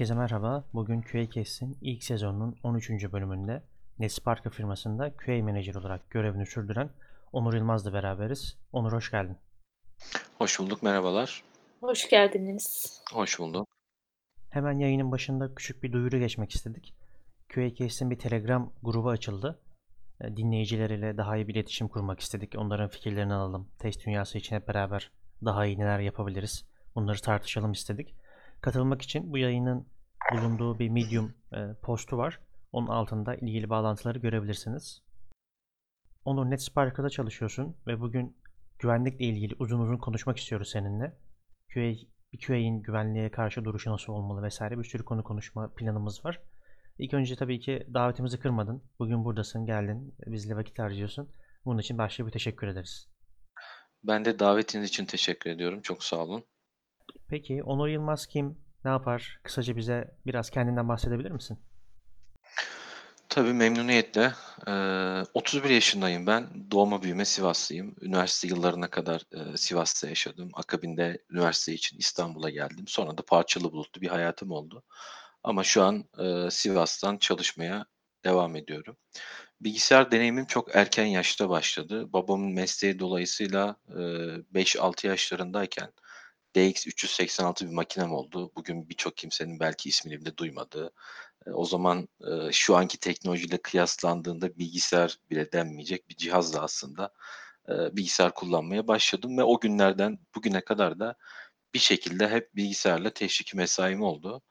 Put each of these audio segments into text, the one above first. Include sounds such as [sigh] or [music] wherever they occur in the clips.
Herkese merhaba. Bugün QA Case'in ilk sezonunun 13. bölümünde Nesparka firmasında QA Manager olarak görevini sürdüren Onur Yılmaz'la beraberiz. Onur hoş geldin. Hoş bulduk, merhabalar. Hoş geldiniz. Hoş bulduk. Hemen yayının başında küçük bir duyuru geçmek istedik. QA Case'in bir Telegram grubu açıldı. E, Dinleyicileriyle daha iyi bir iletişim kurmak istedik. Onların fikirlerini alalım. Test dünyası için hep beraber daha iyi neler yapabiliriz. Bunları tartışalım istedik. Katılmak için bu yayının bulunduğu bir Medium e, postu var. Onun altında ilgili bağlantıları görebilirsiniz. Onur NetSpark'da çalışıyorsun ve bugün güvenlikle ilgili uzun uzun konuşmak istiyoruz seninle. QA, bir QA'in güvenliğe karşı duruşu nasıl olmalı vesaire bir sürü konu konuşma planımız var. İlk önce tabii ki davetimizi kırmadın. Bugün buradasın, geldin, bizle vakit harcıyorsun. Bunun için başta bir teşekkür ederiz. Ben de davetiniz için teşekkür ediyorum. Çok sağ olun. Peki Onur Yılmaz kim? Ne yapar? Kısaca bize biraz kendinden bahsedebilir misin? Tabii memnuniyetle. Ee, 31 yaşındayım ben. Doğma büyüme Sivaslıyım. Üniversite yıllarına kadar e, Sivas'ta yaşadım. Akabinde üniversite için İstanbul'a geldim. Sonra da parçalı bulutlu bir hayatım oldu. Ama şu an e, Sivas'tan çalışmaya devam ediyorum. Bilgisayar deneyimim çok erken yaşta başladı. Babamın mesleği dolayısıyla e, 5-6 yaşlarındayken DX386 bir makinem oldu. Bugün birçok kimsenin belki ismini bile duymadığı. E, o zaman e, şu anki teknolojiyle kıyaslandığında bilgisayar bile denmeyecek bir cihazla aslında e, bilgisayar kullanmaya başladım ve o günlerden bugüne kadar da bir şekilde hep bilgisayarla teşviki mesaim oldu.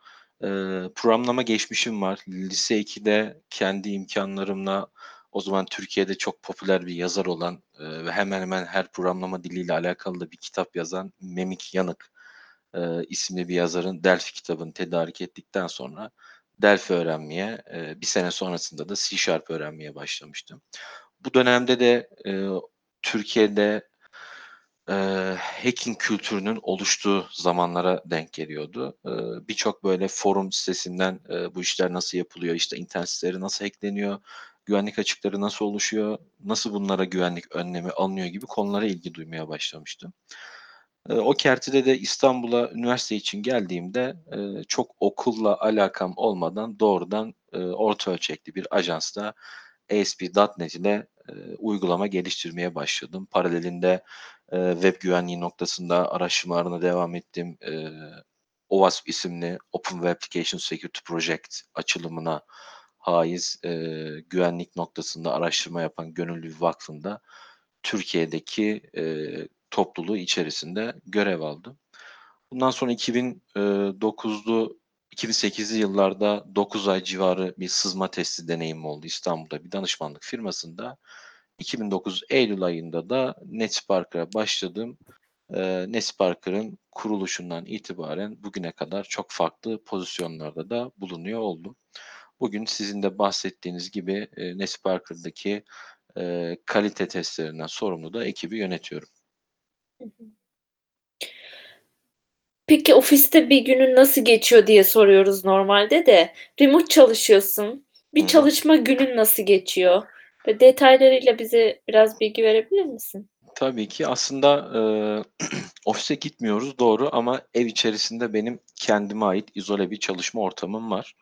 Programlama geçmişim var. Lise 2'de kendi imkanlarımla o zaman Türkiye'de çok popüler bir yazar olan e, ve hemen hemen her programlama diliyle alakalı da bir kitap yazan Memik Yanık e, isimli bir yazarın Delphi kitabını tedarik ettikten sonra Delphi öğrenmeye, e, bir sene sonrasında da C Sharp öğrenmeye başlamıştım. Bu dönemde de e, Türkiye'de e, hacking kültürünün oluştuğu zamanlara denk geliyordu. E, Birçok böyle forum sitesinden e, bu işler nasıl yapılıyor, işte internet siteleri nasıl hackleniyor, güvenlik açıkları nasıl oluşuyor, nasıl bunlara güvenlik önlemi alınıyor gibi konulara ilgi duymaya başlamıştım. E, o kertide de İstanbul'a üniversite için geldiğimde e, çok okulla alakam olmadan doğrudan e, orta ölçekli bir ajansta ASP.NET ile e, uygulama geliştirmeye başladım. Paralelinde web güvenliği noktasında araştırmalarına devam ettim. OWASP isimli Open Web Application Security Project açılımına haiz e, güvenlik noktasında araştırma yapan gönüllü vakfında Türkiye'deki e, topluluğu içerisinde görev aldım. Bundan sonra 2009'lu 2008'li yıllarda 9 ay civarı bir sızma testi deneyimim oldu İstanbul'da bir danışmanlık firmasında. 2009 Eylül ayında da NetSparker'a başladım. E, NetSparker'ın kuruluşundan itibaren bugüne kadar çok farklı pozisyonlarda da bulunuyor oldum. Bugün sizin de bahsettiğiniz gibi e, NetSparker'daki e, kalite testlerinden sorumlu da ekibi yönetiyorum. Peki ofiste bir günün nasıl geçiyor diye soruyoruz normalde de. Remote çalışıyorsun. Bir hı. çalışma günün nasıl geçiyor? Ve detaylarıyla bize biraz bilgi verebilir misin? Tabii ki aslında e, [clears throat] ofise gitmiyoruz doğru ama ev içerisinde benim kendime ait izole bir çalışma ortamım var.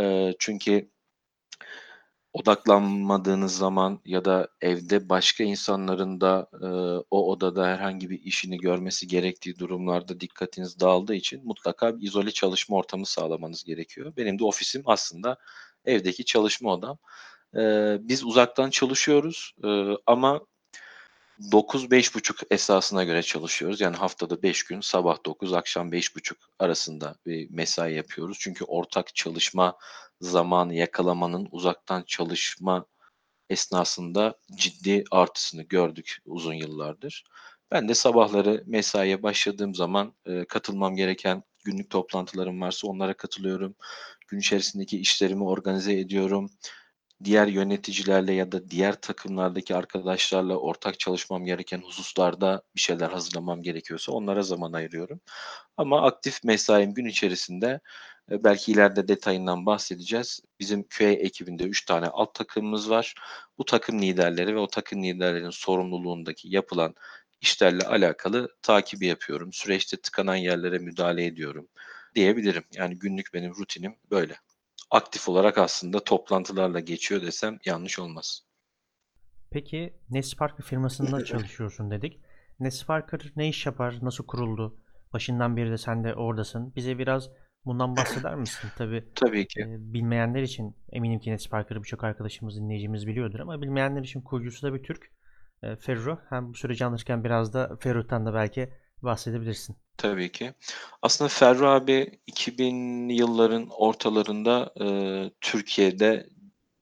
E, çünkü odaklanmadığınız zaman ya da evde başka insanların da e, o odada herhangi bir işini görmesi gerektiği durumlarda dikkatiniz dağıldığı için mutlaka bir izole çalışma ortamı sağlamanız gerekiyor. Benim de ofisim aslında evdeki çalışma odam. E, biz uzaktan çalışıyoruz e, ama 9-5.30 esasına göre çalışıyoruz. Yani haftada 5 gün sabah 9 akşam 5.30 arasında bir mesai yapıyoruz. Çünkü ortak çalışma zamanı yakalamanın uzaktan çalışma esnasında ciddi artısını gördük uzun yıllardır. Ben de sabahları mesaiye başladığım zaman e, katılmam gereken günlük toplantılarım varsa onlara katılıyorum. Gün içerisindeki işlerimi organize ediyorum diğer yöneticilerle ya da diğer takımlardaki arkadaşlarla ortak çalışmam gereken hususlarda bir şeyler hazırlamam gerekiyorsa onlara zaman ayırıyorum. Ama aktif mesaim gün içerisinde e, belki ileride detayından bahsedeceğiz. Bizim köy ekibinde 3 tane alt takımımız var. Bu takım liderleri ve o takım liderlerinin sorumluluğundaki yapılan işlerle alakalı takibi yapıyorum. Süreçte tıkanan yerlere müdahale ediyorum. diyebilirim. Yani günlük benim rutinim böyle. Aktif olarak aslında toplantılarla geçiyor desem yanlış olmaz. Peki Nesparker firmasında [laughs] çalışıyorsun dedik. Nesparker ne iş yapar? Nasıl kuruldu? Başından beri de sen de oradasın. Bize biraz bundan bahseder misin? [laughs] Tabii Tabii ki. e, bilmeyenler için eminim ki Nesparker'ı birçok arkadaşımız, dinleyicimiz biliyordur ama bilmeyenler için kurucusu da bir Türk. E, Ferruh. Hem bu süreci anlatırken biraz da Ferruh'tan da belki bahsedebilirsin. Tabii ki. Aslında Ferru abi 2000'li yılların ortalarında e, Türkiye'de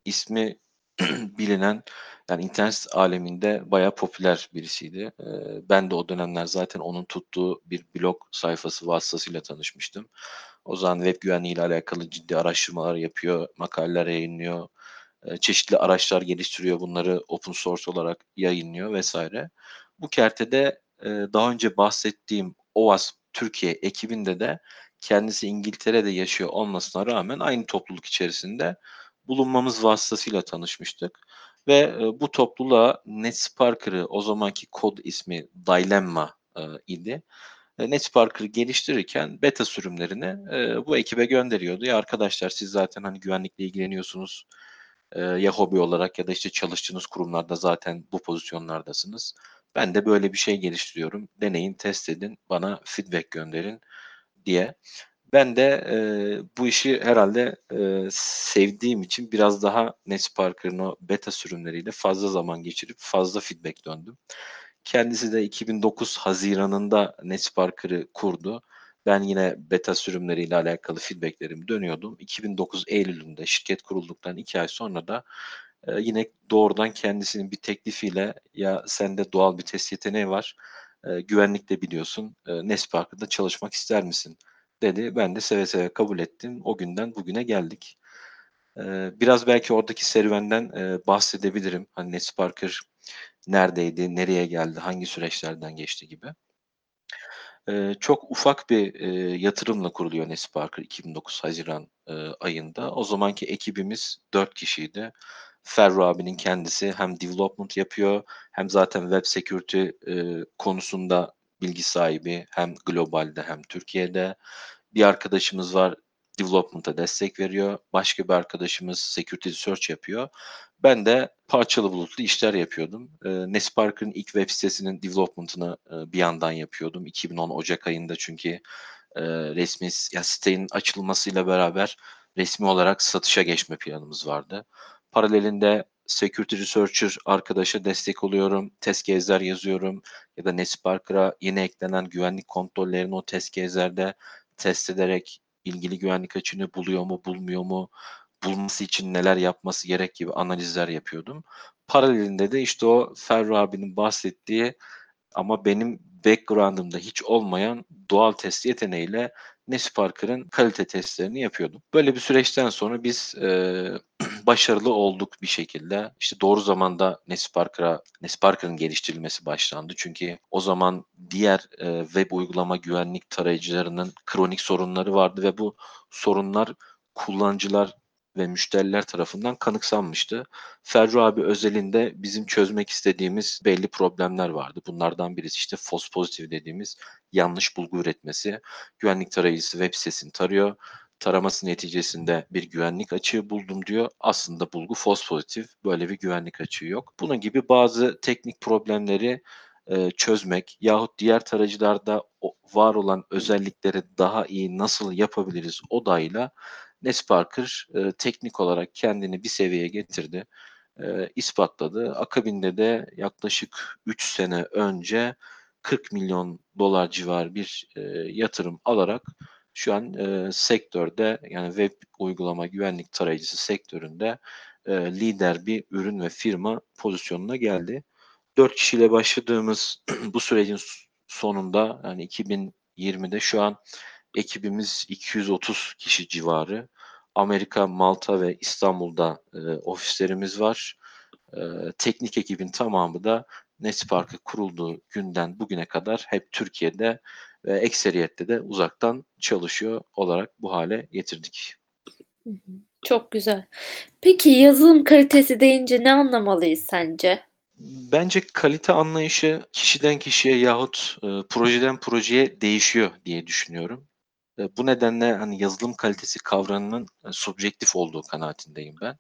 ismi [clears throat] bilinen yani internet aleminde bayağı popüler birisiydi. E, ben de o dönemler zaten onun tuttuğu bir blog sayfası vasıtasıyla tanışmıştım. O zaman web güvenliği ile alakalı ciddi araştırmalar yapıyor, makaleler yayınlıyor, e, çeşitli araçlar geliştiriyor, bunları open source olarak yayınlıyor vesaire. Bu kertede e, daha önce bahsettiğim OVAS Türkiye ekibinde de kendisi İngiltere'de yaşıyor olmasına rağmen aynı topluluk içerisinde bulunmamız vasıtasıyla tanışmıştık. Ve e, bu topluluğa NetSparker'ı o zamanki kod ismi Dilemma e, idi. E, NetSparker'ı geliştirirken beta sürümlerini e, bu ekibe gönderiyordu. Ya arkadaşlar siz zaten hani güvenlikle ilgileniyorsunuz. E, ya hobi olarak ya da işte çalıştığınız kurumlarda zaten bu pozisyonlardasınız. Ben de böyle bir şey geliştiriyorum. Deneyin, test edin, bana feedback gönderin diye. Ben de e, bu işi herhalde e, sevdiğim için biraz daha NetSparker'ın o beta sürümleriyle fazla zaman geçirip fazla feedback döndüm. Kendisi de 2009 Haziran'ında NetSparker'ı kurdu. Ben yine beta sürümleriyle alakalı feedbacklerimi dönüyordum. 2009 Eylül'ünde şirket kurulduktan iki ay sonra da e, yine doğrudan kendisinin bir teklifiyle ya sende doğal bir test yeteneği var, e, güvenlik de biliyorsun, e, NetSparker'da çalışmak ister misin? dedi. Ben de seve seve kabul ettim. O günden bugüne geldik. E, biraz belki oradaki serüvenden e, bahsedebilirim. Hani NetSparker neredeydi, nereye geldi, hangi süreçlerden geçti gibi. E, çok ufak bir e, yatırımla kuruluyor NetSparker 2009 Haziran ayında. O zamanki ekibimiz 4 kişiydi. Ferru abinin kendisi hem development yapıyor hem zaten web security e, konusunda bilgi sahibi hem globalde hem Türkiye'de. Bir arkadaşımız var development'a destek veriyor. Başka bir arkadaşımız security research yapıyor. Ben de parçalı bulutlu işler yapıyordum. E, Nespark'ın ilk web sitesinin development'ını e, bir yandan yapıyordum. 2010 Ocak ayında çünkü e, resmi ya sitenin açılmasıyla beraber resmi olarak satışa geçme planımız vardı. Paralelinde security researcher arkadaşa destek oluyorum. Test case'ler yazıyorum. Ya da Nesparker'a yeni eklenen güvenlik kontrollerini o test case'lerde test ederek ilgili güvenlik açığını buluyor mu, bulmuyor mu, bulması için neler yapması gerek gibi analizler yapıyordum. Paralelinde de işte o Ferru abinin bahsettiği ama benim background'ımda hiç olmayan doğal test yeteneğiyle Nesparker'ın kalite testlerini yapıyordum. Böyle bir süreçten sonra biz e, [clears throat] başarılı olduk bir şekilde. İşte doğru zamanda Nesparker'a Nesparker'ın geliştirilmesi başlandı. Çünkü o zaman diğer e, web uygulama güvenlik tarayıcılarının kronik sorunları vardı ve bu sorunlar kullanıcılar ve müşteriler tarafından kanıksanmıştı. Ferru abi özelinde bizim çözmek istediğimiz belli problemler vardı. Bunlardan birisi işte false positive dediğimiz yanlış bulgu üretmesi. Güvenlik tarayıcısı web sitesini tarıyor. Taraması neticesinde bir güvenlik açığı buldum diyor. Aslında bulgu false positive. Böyle bir güvenlik açığı yok. Bunun gibi bazı teknik problemleri e, çözmek yahut diğer tarayıcılarda var olan özellikleri daha iyi nasıl yapabiliriz odayla Nesparker e, teknik olarak kendini bir seviyeye getirdi, e, ispatladı. Akabinde de yaklaşık 3 sene önce 40 milyon dolar civar bir e, yatırım alarak şu an e, sektörde yani web uygulama güvenlik tarayıcısı sektöründe e, lider bir ürün ve firma pozisyonuna geldi. 4 kişiyle başladığımız [clears throat] bu sürecin sonunda yani 2020'de şu an ekibimiz 230 kişi civarı. Amerika, Malta ve İstanbul'da e, ofislerimiz var. E, teknik ekibin tamamı da Netspark'ı kurulduğu günden bugüne kadar hep Türkiye'de ve ekseriyette de uzaktan çalışıyor olarak bu hale getirdik. Çok güzel. Peki yazılım kalitesi deyince ne anlamalıyız sence? Bence kalite anlayışı kişiden kişiye yahut e, projeden projeye değişiyor diye düşünüyorum. E, bu nedenle hani yazılım kalitesi kavramının e, subjektif olduğu kanaatindeyim ben.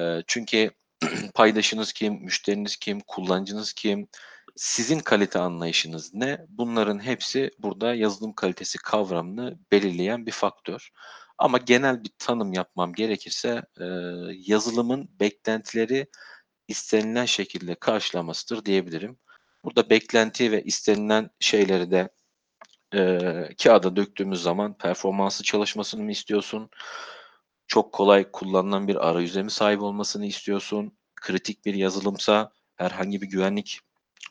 E, çünkü [clears throat] paydaşınız kim, müşteriniz kim, kullanıcınız kim, sizin kalite anlayışınız ne? Bunların hepsi burada yazılım kalitesi kavramını belirleyen bir faktör. Ama genel bir tanım yapmam gerekirse e, yazılımın beklentileri istenilen şekilde karşılamasıdır diyebilirim. Burada beklenti ve istenilen şeyleri de e, kağıda döktüğümüz zaman performanslı çalışmasını mı istiyorsun? Çok kolay kullanılan bir arayüze mi sahip olmasını istiyorsun? Kritik bir yazılımsa herhangi bir güvenlik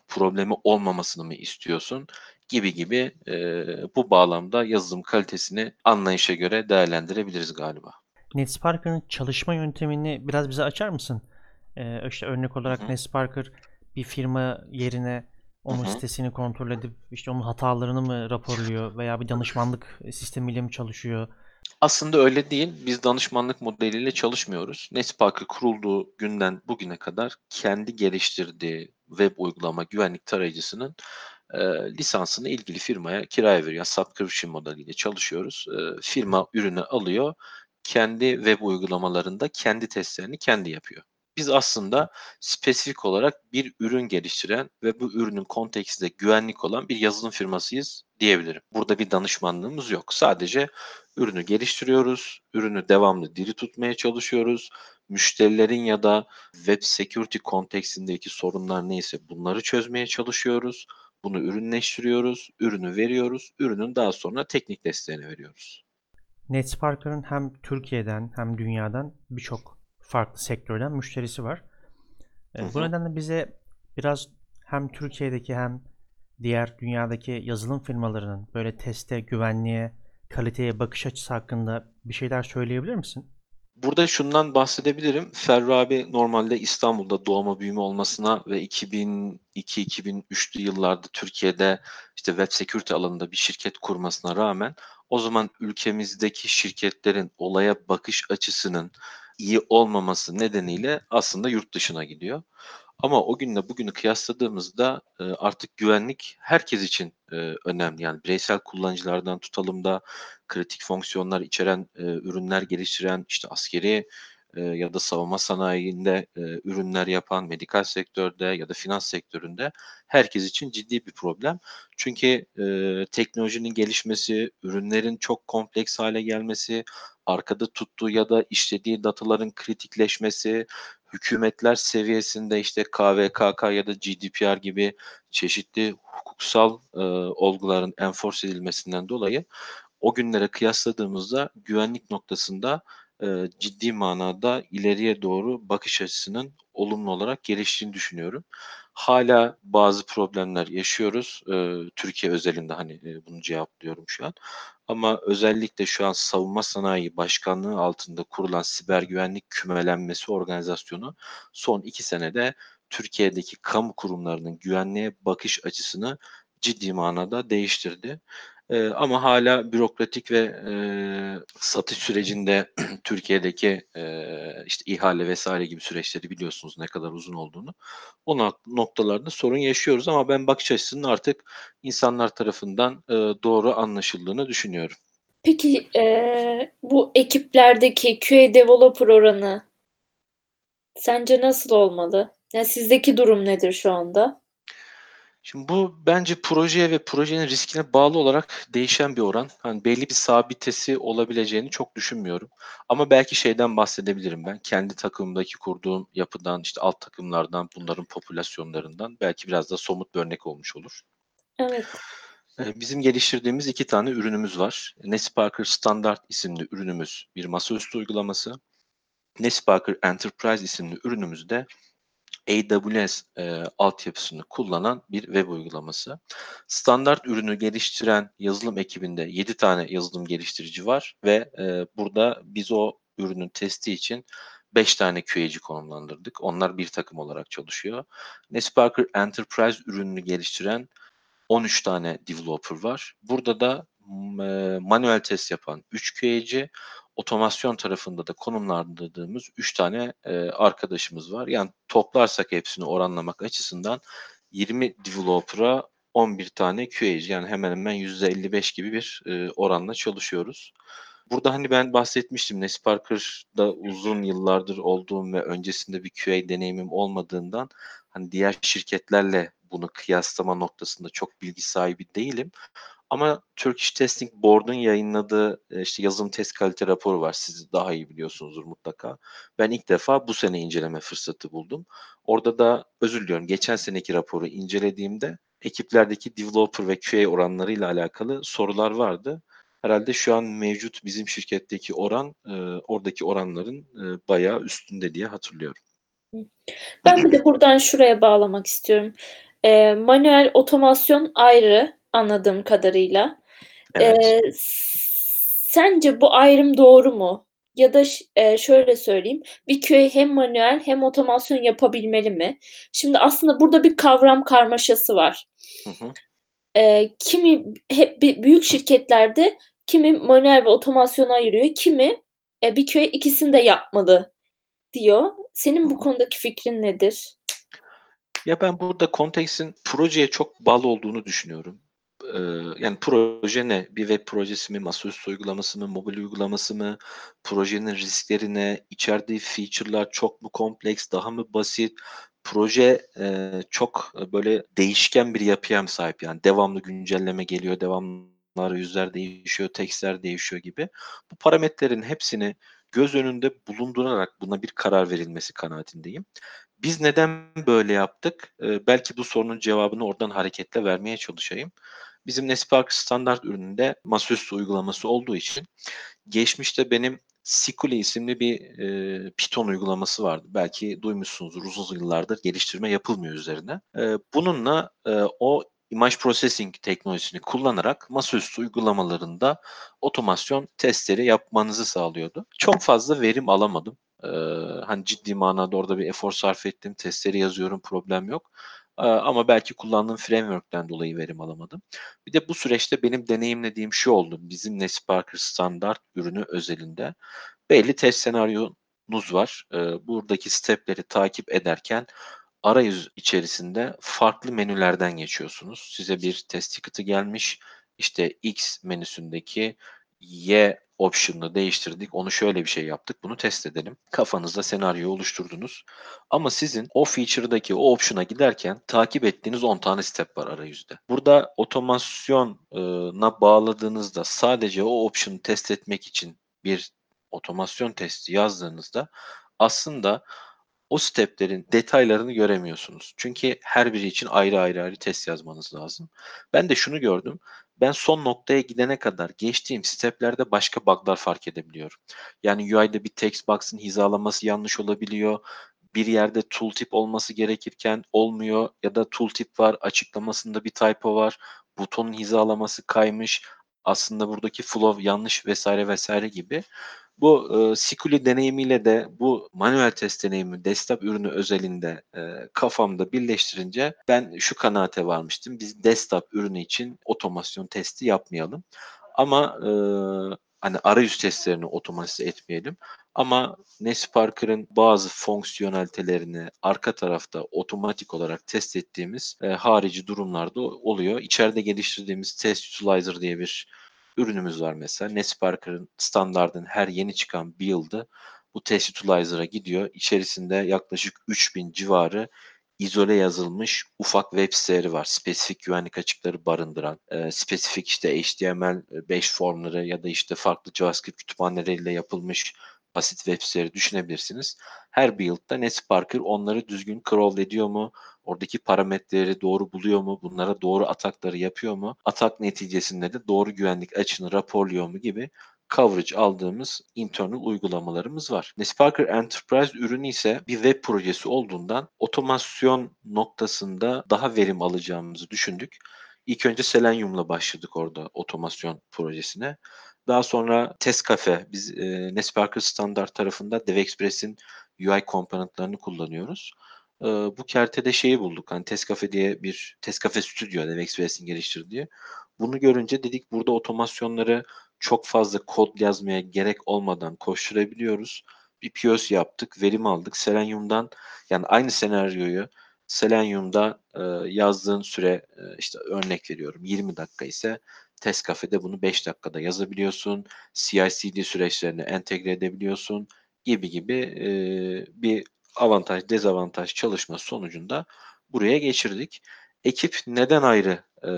problemi olmamasını mı istiyorsun? Gibi gibi e, bu bağlamda yazılım kalitesini anlayışa göre değerlendirebiliriz galiba. NetSparker'ın çalışma yöntemini biraz bize açar mısın? Ee, işte örnek olarak Hı. NetSparker bir firma yerine onun Hı hı. sitesini kontrol edip işte onun hatalarını mı raporluyor veya bir danışmanlık sistemiyle mi çalışıyor? Aslında öyle değil. Biz danışmanlık modeliyle çalışmıyoruz. NetSpark'ı kurulduğu günden bugüne kadar kendi geliştirdiği web uygulama güvenlik tarayıcısının e, lisansını ilgili firmaya kiraya veriyor. Subscription modeliyle çalışıyoruz. E, firma ürünü alıyor. Kendi web uygulamalarında kendi testlerini kendi yapıyor. Biz aslında spesifik olarak bir ürün geliştiren ve bu ürünün kontekstinde güvenlik olan bir yazılım firmasıyız diyebilirim. Burada bir danışmanlığımız yok. Sadece ürünü geliştiriyoruz, ürünü devamlı diri tutmaya çalışıyoruz. Müşterilerin ya da web security kontekstindeki sorunlar neyse bunları çözmeye çalışıyoruz. Bunu ürünleştiriyoruz, ürünü veriyoruz, ürünün daha sonra teknik desteğini veriyoruz. NetSparker'ın hem Türkiye'den hem dünyadan birçok farklı sektörden müşterisi var. Ee, Hı Bu nedenle bize biraz hem Türkiye'deki hem diğer dünyadaki yazılım firmalarının böyle teste, güvenliğe, kaliteye bakış açısı hakkında bir şeyler söyleyebilir misin? Burada şundan bahsedebilirim. Ferru abi normalde İstanbul'da doğma büyüme olmasına ve 2002-2003'lü yıllarda Türkiye'de işte web security alanında bir şirket kurmasına rağmen o zaman ülkemizdeki şirketlerin olaya bakış açısının iyi olmaması nedeniyle aslında yurt dışına gidiyor. Ama o günle bugünü kıyasladığımızda e, artık güvenlik herkes için e, önemli. Yani bireysel kullanıcılardan tutalım da kritik fonksiyonlar içeren e, ürünler geliştiren işte askeri e, ya da savunma sanayinde e, ürünler yapan medikal sektörde ya da finans sektöründe herkes için ciddi bir problem. Çünkü e, teknolojinin gelişmesi, ürünlerin çok kompleks hale gelmesi, arkada tuttuğu ya da işlediği dataların kritikleşmesi, hükümetler seviyesinde işte KVKK ya da GDPR gibi çeşitli hukuksal olguların enforce edilmesinden dolayı o günlere kıyasladığımızda güvenlik noktasında e, ciddi manada ileriye doğru bakış açısının olumlu olarak geliştiğini düşünüyorum. Hala bazı problemler yaşıyoruz. E, Türkiye özelinde hani e, bunu cevaplıyorum şu an. Ama özellikle şu an savunma sanayi başkanlığı altında kurulan siber güvenlik kümelenmesi organizasyonu son iki senede Türkiye'deki kamu kurumlarının güvenliğe bakış açısını ciddi manada değiştirdi. Ee, ama hala bürokratik ve e, satış sürecinde [clears throat] Türkiye'deki e, işte ihale vesaire gibi süreçleri biliyorsunuz ne kadar uzun olduğunu. O nok- noktalarda sorun yaşıyoruz ama ben bakış açısının artık insanlar tarafından e, doğru anlaşıldığını düşünüyorum. Peki eee, bu ekiplerdeki QA developer oranı sence nasıl olmalı? Yani sizdeki durum nedir şu anda? Şimdi bu bence projeye ve projenin riskine bağlı olarak değişen bir oran. Hani belli bir sabitesi olabileceğini çok düşünmüyorum. Ama belki şeyden bahsedebilirim ben. Kendi takımımdaki kurduğum yapıdan, işte alt takımlardan, bunların popülasyonlarından belki biraz da somut bir örnek olmuş olur. Evet. Ee, Bizim geliştirdiğimiz iki tane ürünümüz var. NetSparker Standard isimli ürünümüz bir masaüstü uygulaması. NetSparker Enterprise isimli ürünümüz de AWS e, altyapısını kullanan bir web uygulaması. Standart ürünü geliştiren yazılım ekibinde 7 tane yazılım geliştirici var ve e, burada biz o ürünün testi için 5 tane QA'ci konumlandırdık. Onlar bir takım olarak çalışıyor. NetSparker Enterprise ürününü geliştiren 13 tane developer var. Burada da e, manuel test yapan 3 QA'ci, otomasyon tarafında da konumlandırdığımız 3 tane e, arkadaşımız var. Yani toplarsak hepsini oranlamak açısından 20 developer'a 11 tane QA'cı yani hemen hemen %55 gibi bir e, oranla çalışıyoruz. Burada hani ben bahsetmiştim Ness Parker'da uzun yıllardır olduğum ve öncesinde bir QA deneyimim olmadığından hani diğer şirketlerle bunu kıyaslama noktasında çok bilgi sahibi değilim. Ama Turkish Testing Board'un yayınladığı e, işte yazılım test kalite raporu var. Siz daha iyi biliyorsunuzdur mutlaka. Ben ilk defa bu sene inceleme fırsatı buldum. Orada da özür diliyorum. Geçen seneki raporu incelediğimde ekiplerdeki developer ve QA oranlarıyla alakalı sorular vardı. Herhalde şu an mevcut bizim şirketteki oran e, oradaki oranların e, bayağı üstünde diye hatırlıyorum. Ben bir de buradan şuraya bağlamak istiyorum. E, manuel otomasyon ayrı anladığım kadarıyla. Evet. E, sence bu ayrım doğru mu? Ya da e, şöyle söyleyeyim, bir köy hem manuel hem otomasyon yapabilmeli mi? Şimdi aslında burada bir kavram karmaşası var. Hı hı. E, kimi hep büyük şirketlerde kimi manuel ve otomasyona ayırıyor, kimi e, bir köy ikisini de yapmalı diyor. Senin bu konudaki fikrin nedir? Ya ben burada konteksin projeye çok bağlı olduğunu düşünüyorum. Ee, yani proje ne? Bir web projesi mi, masaüstü uygulaması mı, mobil uygulaması mı? Projenin risklerine, içerdiği feature'lar çok mu kompleks, daha mı basit? Proje e, çok e, böyle değişken bir yapıya mı sahip? Yani devamlı güncelleme geliyor, devamlı arayüzler değişiyor, tekstler değişiyor gibi. Bu parametrelerin hepsini göz önünde bulundurarak buna bir karar verilmesi kanaatindeyim. Biz neden böyle yaptık? Ee, belki bu sorunun cevabını oradan hareketle vermeye çalışayım. Bizim Nespark standart ürününde masaüstü uygulaması olduğu için geçmişte benim Sikuli isimli bir e, Python uygulaması vardı. Belki duymuşsunuzdur uzun yıllardır geliştirme yapılmıyor üzerine. E, bununla e, o image processing teknolojisini kullanarak masaüstü uygulamalarında otomasyon testleri yapmanızı sağlıyordu. Çok fazla verim alamadım. Ee, hani ciddi manada orada bir efor sarf ettim. Testleri yazıyorum problem yok. Ama belki kullandığım framework'ten dolayı verim alamadım. Bir de bu süreçte benim deneyimlediğim şu oldu. Bizim Nesparker standart ürünü özelinde belli test senaryonuz var. Buradaki stepleri takip ederken arayüz içerisinde farklı menülerden geçiyorsunuz. Size bir test ticket'ı gelmiş. İşte X menüsündeki Y option'ını değiştirdik. Onu şöyle bir şey yaptık. Bunu test edelim. Kafanızda senaryo oluşturdunuz. Ama sizin o feature'daki o option'a giderken takip ettiğiniz 10 tane step var arayüzde. Burada otomasyona bağladığınızda sadece o option'ı test etmek için bir otomasyon testi yazdığınızda aslında o steplerin detaylarını göremiyorsunuz. Çünkü her biri için ayrı ayrı ayrı test yazmanız lazım. Ben de şunu gördüm. Ben son noktaya gidene kadar geçtiğim steplerde başka bug'lar fark edebiliyorum. Yani UI'de bir text box'ın hizalaması yanlış olabiliyor. Bir yerde tooltip olması gerekirken olmuyor ya da tooltip var açıklamasında bir typo var. Butonun hizalaması kaymış. Aslında buradaki flow yanlış vesaire vesaire gibi. Bu e, Sikuli deneyimiyle de bu manuel test deneyimi desktop ürünü özelinde e, kafamda birleştirince ben şu kanaate varmıştım. Biz desktop ürünü için otomasyon testi yapmayalım. Ama e, hani arayüz testlerini otomatize etmeyelim. Ama Nesparker'ın bazı fonksiyonelitelerini arka tarafta otomatik olarak test ettiğimiz e, harici durumlarda oluyor. İçeride geliştirdiğimiz Test Utilizer diye bir ürünümüz var mesela. Nesparker'ın standardın her yeni çıkan build'ı bu test utilizer'a gidiyor. İçerisinde yaklaşık 3000 civarı izole yazılmış ufak web siteleri var. Spesifik güvenlik açıkları barındıran, e, spesifik işte HTML5 formları ya da işte farklı JavaScript kütüphaneleriyle yapılmış basit web siteleri düşünebilirsiniz. Her build'da Nesparker onları düzgün crawl ediyor mu? Oradaki parametreleri doğru buluyor mu? Bunlara doğru atakları yapıyor mu? Atak neticesinde de doğru güvenlik açığını raporluyor mu gibi coverage aldığımız internal uygulamalarımız var. Nesparker Enterprise ürünü ise bir web projesi olduğundan otomasyon noktasında daha verim alacağımızı düşündük. İlk önce Selenium'la başladık orada otomasyon projesine. Daha sonra Test Cafe, biz e, Nesparker standart tarafında DevExpress'in UI komponentlerini kullanıyoruz. E, bu kertede şeyi bulduk. Hani Test Cafe diye bir Test Cafe Studio DevExpress'in geliştirdiği. Bunu görünce dedik burada otomasyonları çok fazla kod yazmaya gerek olmadan koşturabiliyoruz. Bir POC yaptık, verim aldık. Selenium'dan yani aynı senaryoyu Selenium'da e, yazdığın süre e, işte örnek veriyorum 20 dakika ise test kafede bunu 5 dakikada yazabiliyorsun. CI/CD süreçlerini entegre edebiliyorsun gibi gibi e, bir avantaj dezavantaj çalışması sonucunda buraya geçirdik. Ekip neden ayrı e,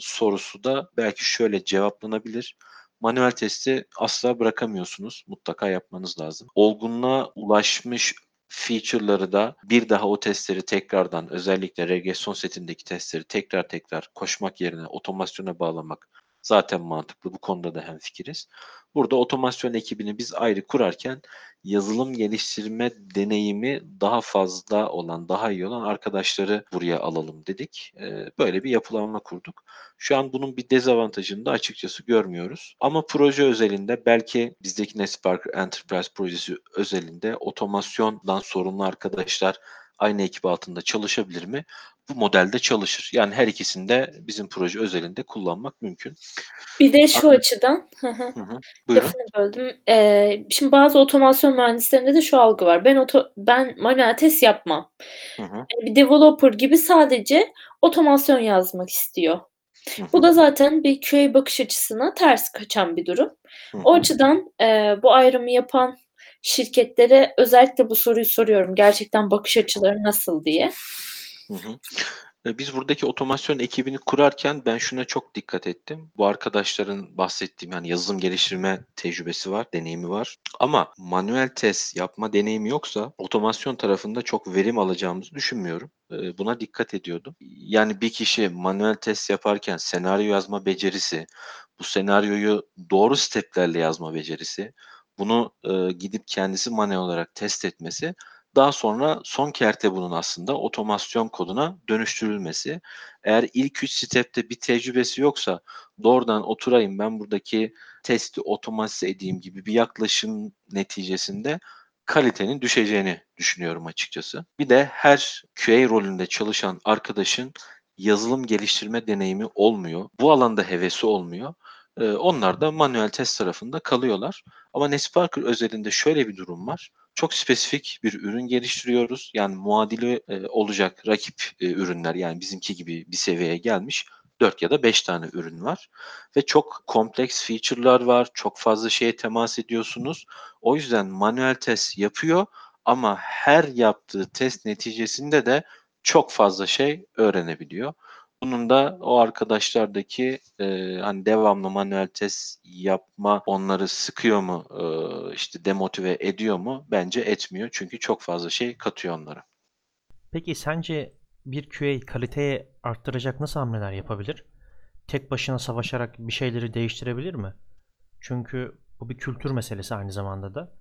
sorusu da belki şöyle cevaplanabilir. Manuel testi asla bırakamıyorsunuz. Mutlaka yapmanız lazım. Olgunluğa ulaşmış feature'ları da bir daha o testleri tekrardan özellikle regresyon setindeki testleri tekrar tekrar koşmak yerine otomasyona bağlamak zaten mantıklı. Bu konuda da hemfikiriz. Burada otomasyon ekibini biz ayrı kurarken yazılım geliştirme deneyimi daha fazla olan, daha iyi olan arkadaşları buraya alalım dedik. Ee, böyle bir yapılanma kurduk. Şu an bunun bir dezavantajını da açıkçası görmüyoruz. Ama proje özelinde belki bizdeki NetSpark Enterprise projesi özelinde otomasyondan sorumlu arkadaşlar aynı ekip altında çalışabilir mi? Bu modelde çalışır. Yani her ikisini de bizim proje özelinde kullanmak mümkün. Bir de şu Aklım- açıdan hı hı. Hı hı. Buyurun. Lafını böldüm. Ee, şimdi bazı otomasyon mühendislerinde de şu algı var. Ben oto, ben manuel test yapmam. Hı hı. Yani bir developer gibi sadece otomasyon yazmak istiyor. Hı hı. Bu da zaten bir QA bakış açısına ters kaçan bir durum. Hı hı. O açıdan e, bu ayrımı yapan şirketlere özellikle bu soruyu soruyorum. Gerçekten bakış açıları nasıl diye. Hı hı. Biz buradaki otomasyon ekibini kurarken ben şuna çok dikkat ettim. Bu arkadaşların bahsettiğim yani yazılım geliştirme tecrübesi var, deneyimi var. Ama manuel test yapma deneyimi yoksa otomasyon tarafında çok verim alacağımızı düşünmüyorum. E, Buna dikkat ediyordum. Yani bir kişi manuel test yaparken senaryo yazma becerisi, bu senaryoyu doğru steplerle yazma becerisi, bunu e, gidip kendisi manuel olarak test etmesi daha sonra son kerte bunun aslında otomasyon koduna dönüştürülmesi. Eğer ilk üç stepte bir tecrübesi yoksa doğrudan oturayım ben buradaki testi otomatize edeyim gibi bir yaklaşım neticesinde kalitenin düşeceğini düşünüyorum açıkçası. Bir de her QA rolünde çalışan arkadaşın yazılım geliştirme deneyimi olmuyor. Bu alanda hevesi olmuyor. Onlar da manuel test tarafında kalıyorlar. Ama Nesparker özelinde şöyle bir durum var çok spesifik bir ürün geliştiriyoruz. Yani muadili e, olacak rakip e, ürünler yani bizimki gibi bir seviyeye gelmiş 4 ya da 5 tane ürün var. Ve çok kompleks feature'lar var. Çok fazla şeye temas ediyorsunuz. O yüzden manuel test yapıyor ama her yaptığı test neticesinde de çok fazla şey öğrenebiliyor. Bunun da o arkadaşlardaki e, hani devamlı manuel test yapma onları sıkıyor mu, e, işte demotive ediyor mu? Bence etmiyor. Çünkü çok fazla şey katıyor onlara. Peki sence bir QA kaliteyi arttıracak nasıl hamleler yapabilir? Tek başına savaşarak bir şeyleri değiştirebilir mi? Çünkü bu bir kültür meselesi aynı zamanda da.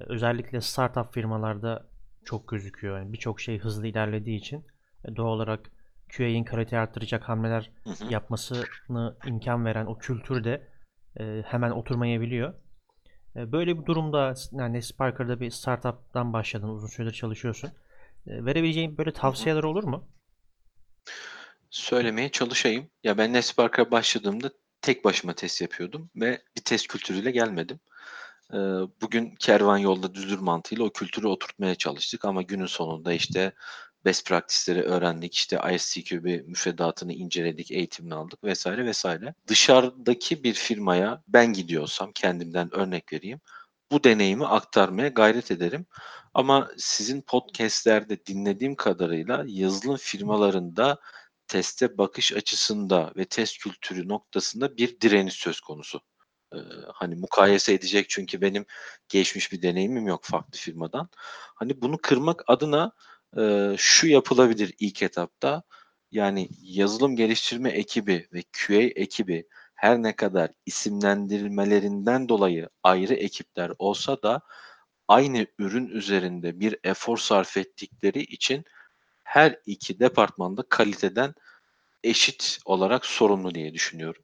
Ee, Özellikle startup firmalarda çok gözüküyor. Yani birçok şey hızlı ilerlediği için e, doğal olarak QA'in kaliteyi arttıracak hamleler Hı hı. yapmasını imkan veren o kültür de e, hemen oturmayabiliyor. E, Böyle bir durumda yani Sparker'da bir startup'tan başladın, uzun süredir çalışıyorsun. E, Verebileceğin böyle tavsiyeler olur mu? Söylemeye çalışayım. Ya ben Nespark'a başladığımda tek başıma test yapıyordum ve bir test kültürüyle gelmedim. Ee, Bugün kervan yolda düzdür mantığıyla o kültürü oturtmaya çalıştık ama günün sonunda işte best practice'leri öğrendik. İşte ISTQB müfredatını inceledik, eğitimini aldık vesaire vesaire. Dışarıdaki bir firmaya ben gidiyorsam kendimden örnek vereyim. Bu deneyimi aktarmaya gayret ederim. Ama sizin podcastlerde dinlediğim kadarıyla yazılım firmalarında teste bakış açısında ve test kültürü noktasında bir direniş söz konusu. Ee, hani mukayese edecek çünkü benim geçmiş bir deneyimim yok farklı firmadan. Hani bunu kırmak adına e, şu yapılabilir ilk etapta. Yani yazılım geliştirme ekibi ve QA ekibi her ne kadar isimlendirmelerinden dolayı ayrı ekipler olsa da aynı ürün üzerinde bir efor sarf ettikleri için her iki departmanda kaliteden eşit olarak sorumlu diye düşünüyorum.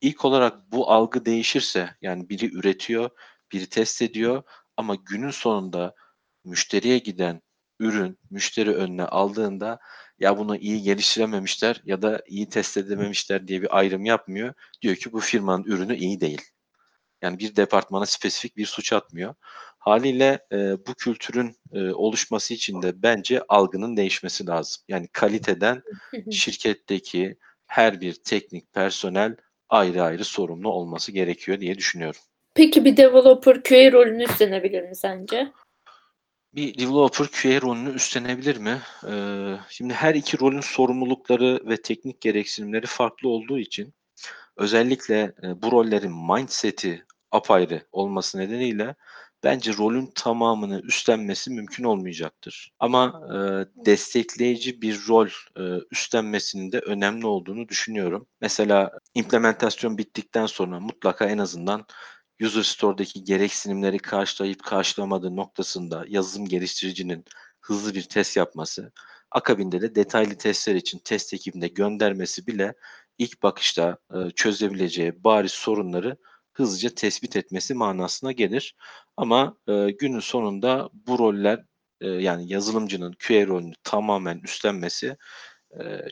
İlk olarak bu algı değişirse yani biri üretiyor, biri test ediyor ama günün sonunda müşteriye giden ürün müşteri önüne aldığında ya bunu iyi geliştirememişler ya da iyi test edememişler diye bir ayrım yapmıyor. Diyor ki bu firmanın ürünü iyi değil. Yani bir departmana spesifik bir suç atmıyor. Haliyle e, bu kültürün e, oluşması için de bence algının değişmesi lazım. Yani kaliteden [laughs] şirketteki her bir teknik personel ayrı ayrı sorumlu olması gerekiyor diye düşünüyorum. Peki bir developer QA rolünü üstlenebilir mi sence? Bir developer QA rolünü üstlenebilir mi? Ee, şimdi her iki rolün sorumlulukları ve teknik gereksinimleri farklı olduğu için özellikle e, bu rollerin mindset'i apayrı olması nedeniyle bence rolün tamamını üstlenmesi mümkün olmayacaktır. Ama e, destekleyici bir rol e, üstlenmesinin de önemli olduğunu düşünüyorum. Mesela implementasyon bittikten sonra mutlaka en azından User Store'daki gereksinimleri karşılayıp karşılamadığı noktasında yazılım geliştiricinin hızlı bir test yapması, akabinde de detaylı testler için test ekibine göndermesi bile ilk bakışta e, çözebileceği bariz sorunları hızlıca tespit etmesi manasına gelir. Ama e, günün sonunda bu roller e, yani yazılımcının QA rolünü tamamen üstlenmesi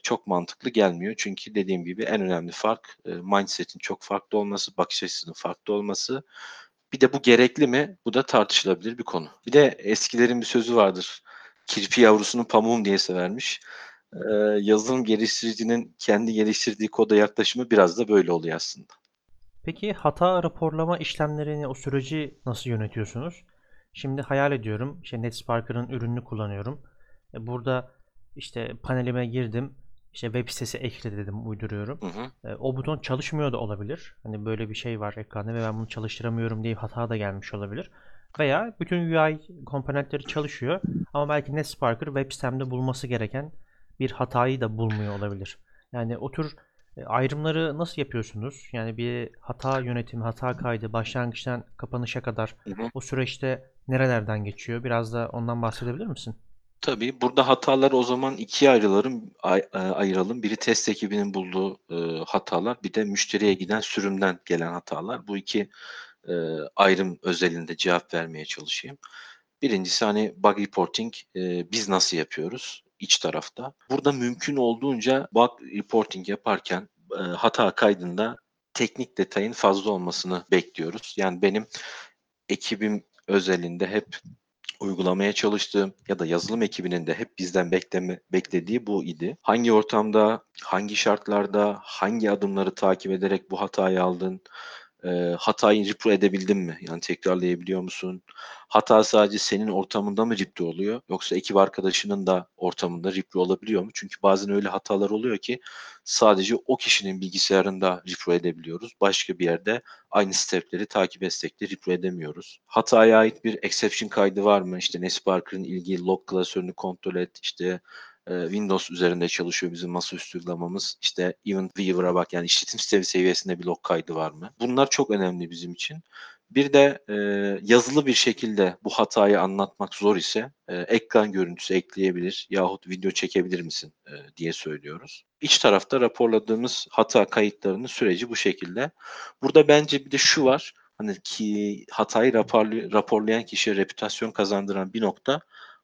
çok mantıklı gelmiyor. Çünkü dediğim gibi en önemli fark mindset'in çok farklı olması, bakış açısının farklı olması. Bir de bu gerekli mi? Bu da tartışılabilir bir konu. Bir de eskilerin bir sözü vardır. Kirpi yavrusunu pamuğum diye severmiş. Yazılım geliştiricinin kendi geliştirdiği koda yaklaşımı biraz da böyle oluyor aslında. Peki hata raporlama işlemlerini, o süreci nasıl yönetiyorsunuz? Şimdi hayal ediyorum, işte NetSparker'ın ürününü kullanıyorum. E, Burada işte panelime girdim, işte web sitesi ekle dedim, uyduruyorum. Hı hı. E, O buton çalışmıyor da olabilir. Hani böyle bir şey var ekranda ve ben bunu çalıştıramıyorum diye hata da gelmiş olabilir. Veya bütün UI komponentleri çalışıyor ama belki NetSparker web sitemde bulması gereken bir hatayı da bulmuyor olabilir. Yani o tür e, ayrımları nasıl yapıyorsunuz? Yani bir hata yönetimi, hata kaydı başlangıçtan kapanışa kadar Hı hı. o süreçte nerelerden geçiyor? Biraz da ondan bahsedebilir misin? Tabii burada hatalar o zaman ikiye ayrılalım, ay- e, ayıralım. Biri test ekibinin bulduğu e, hatalar, bir de müşteriye giden sürümden gelen hatalar. Bu iki e, ayrım özelinde cevap vermeye çalışayım. Birincisi hani bug reporting e, biz nasıl yapıyoruz iç tarafta. Burada mümkün olduğunca bug reporting yaparken e, hata kaydında teknik detayın fazla olmasını bekliyoruz. Yani benim ekibim özelinde hep uygulamaya çalıştığım ya da yazılım ekibinin de hep bizden bekleme, beklediği bu idi. Hangi ortamda, hangi şartlarda, hangi adımları takip ederek bu hatayı aldın? Ee, hatayı repro edebildin mi? Yani tekrarlayabiliyor musun? Hata sadece senin ortamında mı repro oluyor? Yoksa ekip arkadaşının da ortamında repro olabiliyor mu? Çünkü bazen öyle hatalar oluyor ki sadece o kişinin bilgisayarında repro edebiliyoruz. Başka bir yerde aynı stepleri takip etsek de repro edemiyoruz. Hataya ait bir exception kaydı var mı? İşte NetSparker'ın ilgili log klasörünü kontrol et. İşte e, Windows üzerinde çalışıyor bizim masaüstü uygulamamız. İşte Event Weaver'a bak yani işletim sistemi seviyesinde bir log kaydı var mı? Bunlar çok önemli bizim için. Bir de e, yazılı bir şekilde bu hatayı anlatmak zor ise e, ekran görüntüsü ekleyebilir yahut video çekebilir misin e, diye söylüyoruz. İç tarafta raporladığımız hata kayıtlarının süreci bu şekilde. Burada bence bir de şu var. Hani ki hatayı raporlayan kişiye reputasyon kazandıran bir nokta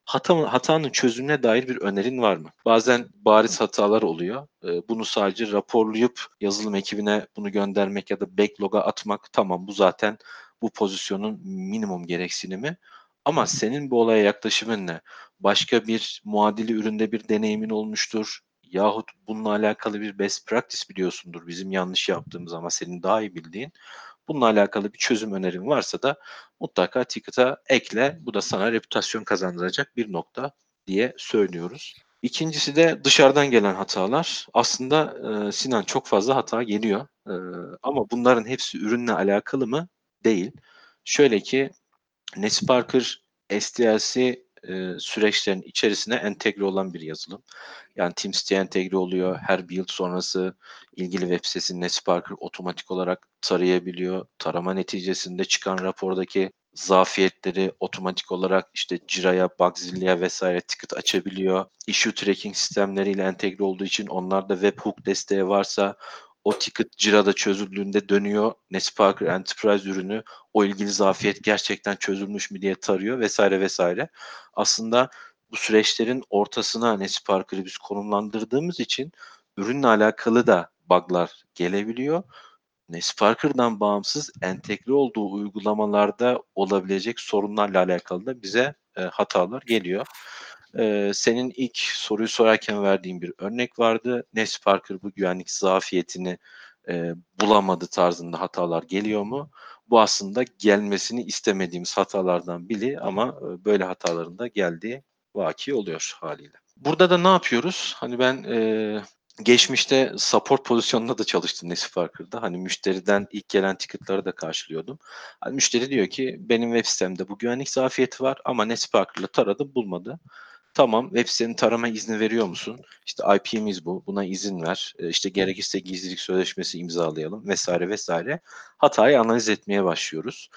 hata, hatanın çözümüne dair bir önerin var mı? Bazen bariz hatalar oluyor. Ee, bunu sadece raporlayıp yazılım ekibine bunu göndermek ya da backlog'a atmak tamam bu zaten bu pozisyonun minimum gereksinimi. Ama senin bu olaya yaklaşımın ne? Başka bir muadili üründe bir deneyimin olmuştur. Yahut bununla alakalı bir best practice biliyorsundur. Bizim yanlış yaptığımız ama senin daha iyi bildiğin. Bununla alakalı bir çözüm önerin varsa da mutlaka ticket'a ekle. Bu da sana reputasyon kazandıracak bir nokta diye söylüyoruz. İkincisi de dışarıdan gelen hatalar. Aslında e, Sinan çok fazla hata geliyor. E, ama bunların hepsi ürünle alakalı mı? Değil. Şöyle ki NetSparker SDLC e, süreçlerin içerisine entegre olan bir yazılım. Yani Teams'te entegre oluyor. Her build sonrası ilgili web sitesini NetSparker otomatik olarak tarayabiliyor. Tarama neticesinde çıkan rapordaki zafiyetleri otomatik olarak işte Jira'ya, Bugzilla'ya vesaire ticket açabiliyor. Issue tracking sistemleriyle entegre olduğu için onlarda webhook desteği varsa o ticket Jira'da çözüldüğünde dönüyor. NetSparker Enterprise ürünü o ilgili zafiyet gerçekten çözülmüş mü diye tarıyor vesaire vesaire. Aslında bu süreçlerin ortasına NetSparker'ı biz konumlandırdığımız için ürünle alakalı da bug'lar gelebiliyor. Nesparker'dan bağımsız entegre olduğu uygulamalarda olabilecek sorunlarla alakalı da bize e, hatalar geliyor. E, senin ilk soruyu sorarken verdiğin bir örnek vardı. Nesparker bu güvenlik zafiyetini e, bulamadı tarzında hatalar geliyor mu? Bu aslında gelmesini istemediğimiz hatalardan biri ama böyle hataların da geldiği vaki oluyor haliyle. Burada da ne yapıyoruz? Hani ben e, geçmişte support pozisyonunda da çalıştım Nesparker'da. Hani müşteriden ilk gelen ticket'ları da karşılıyordum. Hani müşteri diyor ki benim web sitemde bu güvenlik zafiyeti var ama Nesparker'la taradım bulmadı. Tamam web sitenin tarama izni veriyor musun? İşte IP'miz bu. Buna izin ver. E, İşte gerekirse gizlilik sözleşmesi imzalayalım vesaire vesaire. Hatayı analiz etmeye başlıyoruz.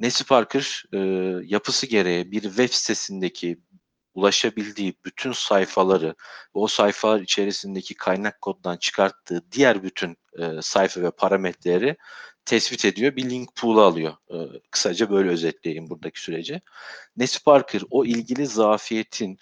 Nesparker e, yapısı gereği bir web sitesindeki ulaşabildiği bütün sayfaları ve o sayfalar içerisindeki kaynak koddan çıkarttığı diğer bütün e, sayfa ve parametreleri tespit ediyor. Bir link pool'u alıyor. E, kısaca böyle özetleyeyim buradaki süreci. Nesparker o ilgili zafiyetin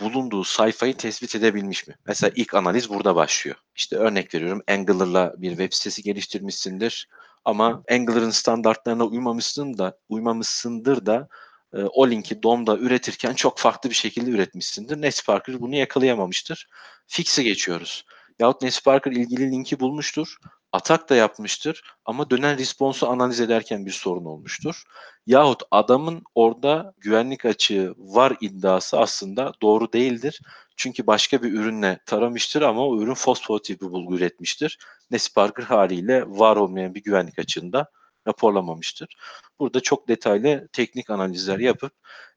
bulunduğu sayfayı tespit edebilmiş mi? Mesela ilk analiz burada başlıyor. İşte örnek veriyorum Angular'la bir web sitesi geliştirmişsindir ama Angular'ın standartlarına uymamışsın da uymamışsındır da e, o linki DOM'da üretirken çok farklı bir şekilde üretmişsindir. Nesparker bunu yakalayamamıştır. Fix'e geçiyoruz. Yahut Nesparker ilgili linki bulmuştur. Atak da yapmıştır ama dönen responsu analiz ederken bir sorun olmuştur. Yahut adamın orada güvenlik açığı var iddiası aslında doğru değildir. Çünkü başka bir ürünle taramıştır ama o ürün pozitif bir bulgu üretmiştir. Nesparker haliyle var olmayan bir güvenlik açığında raporlamamıştır. Burada çok detaylı teknik analizler yapıp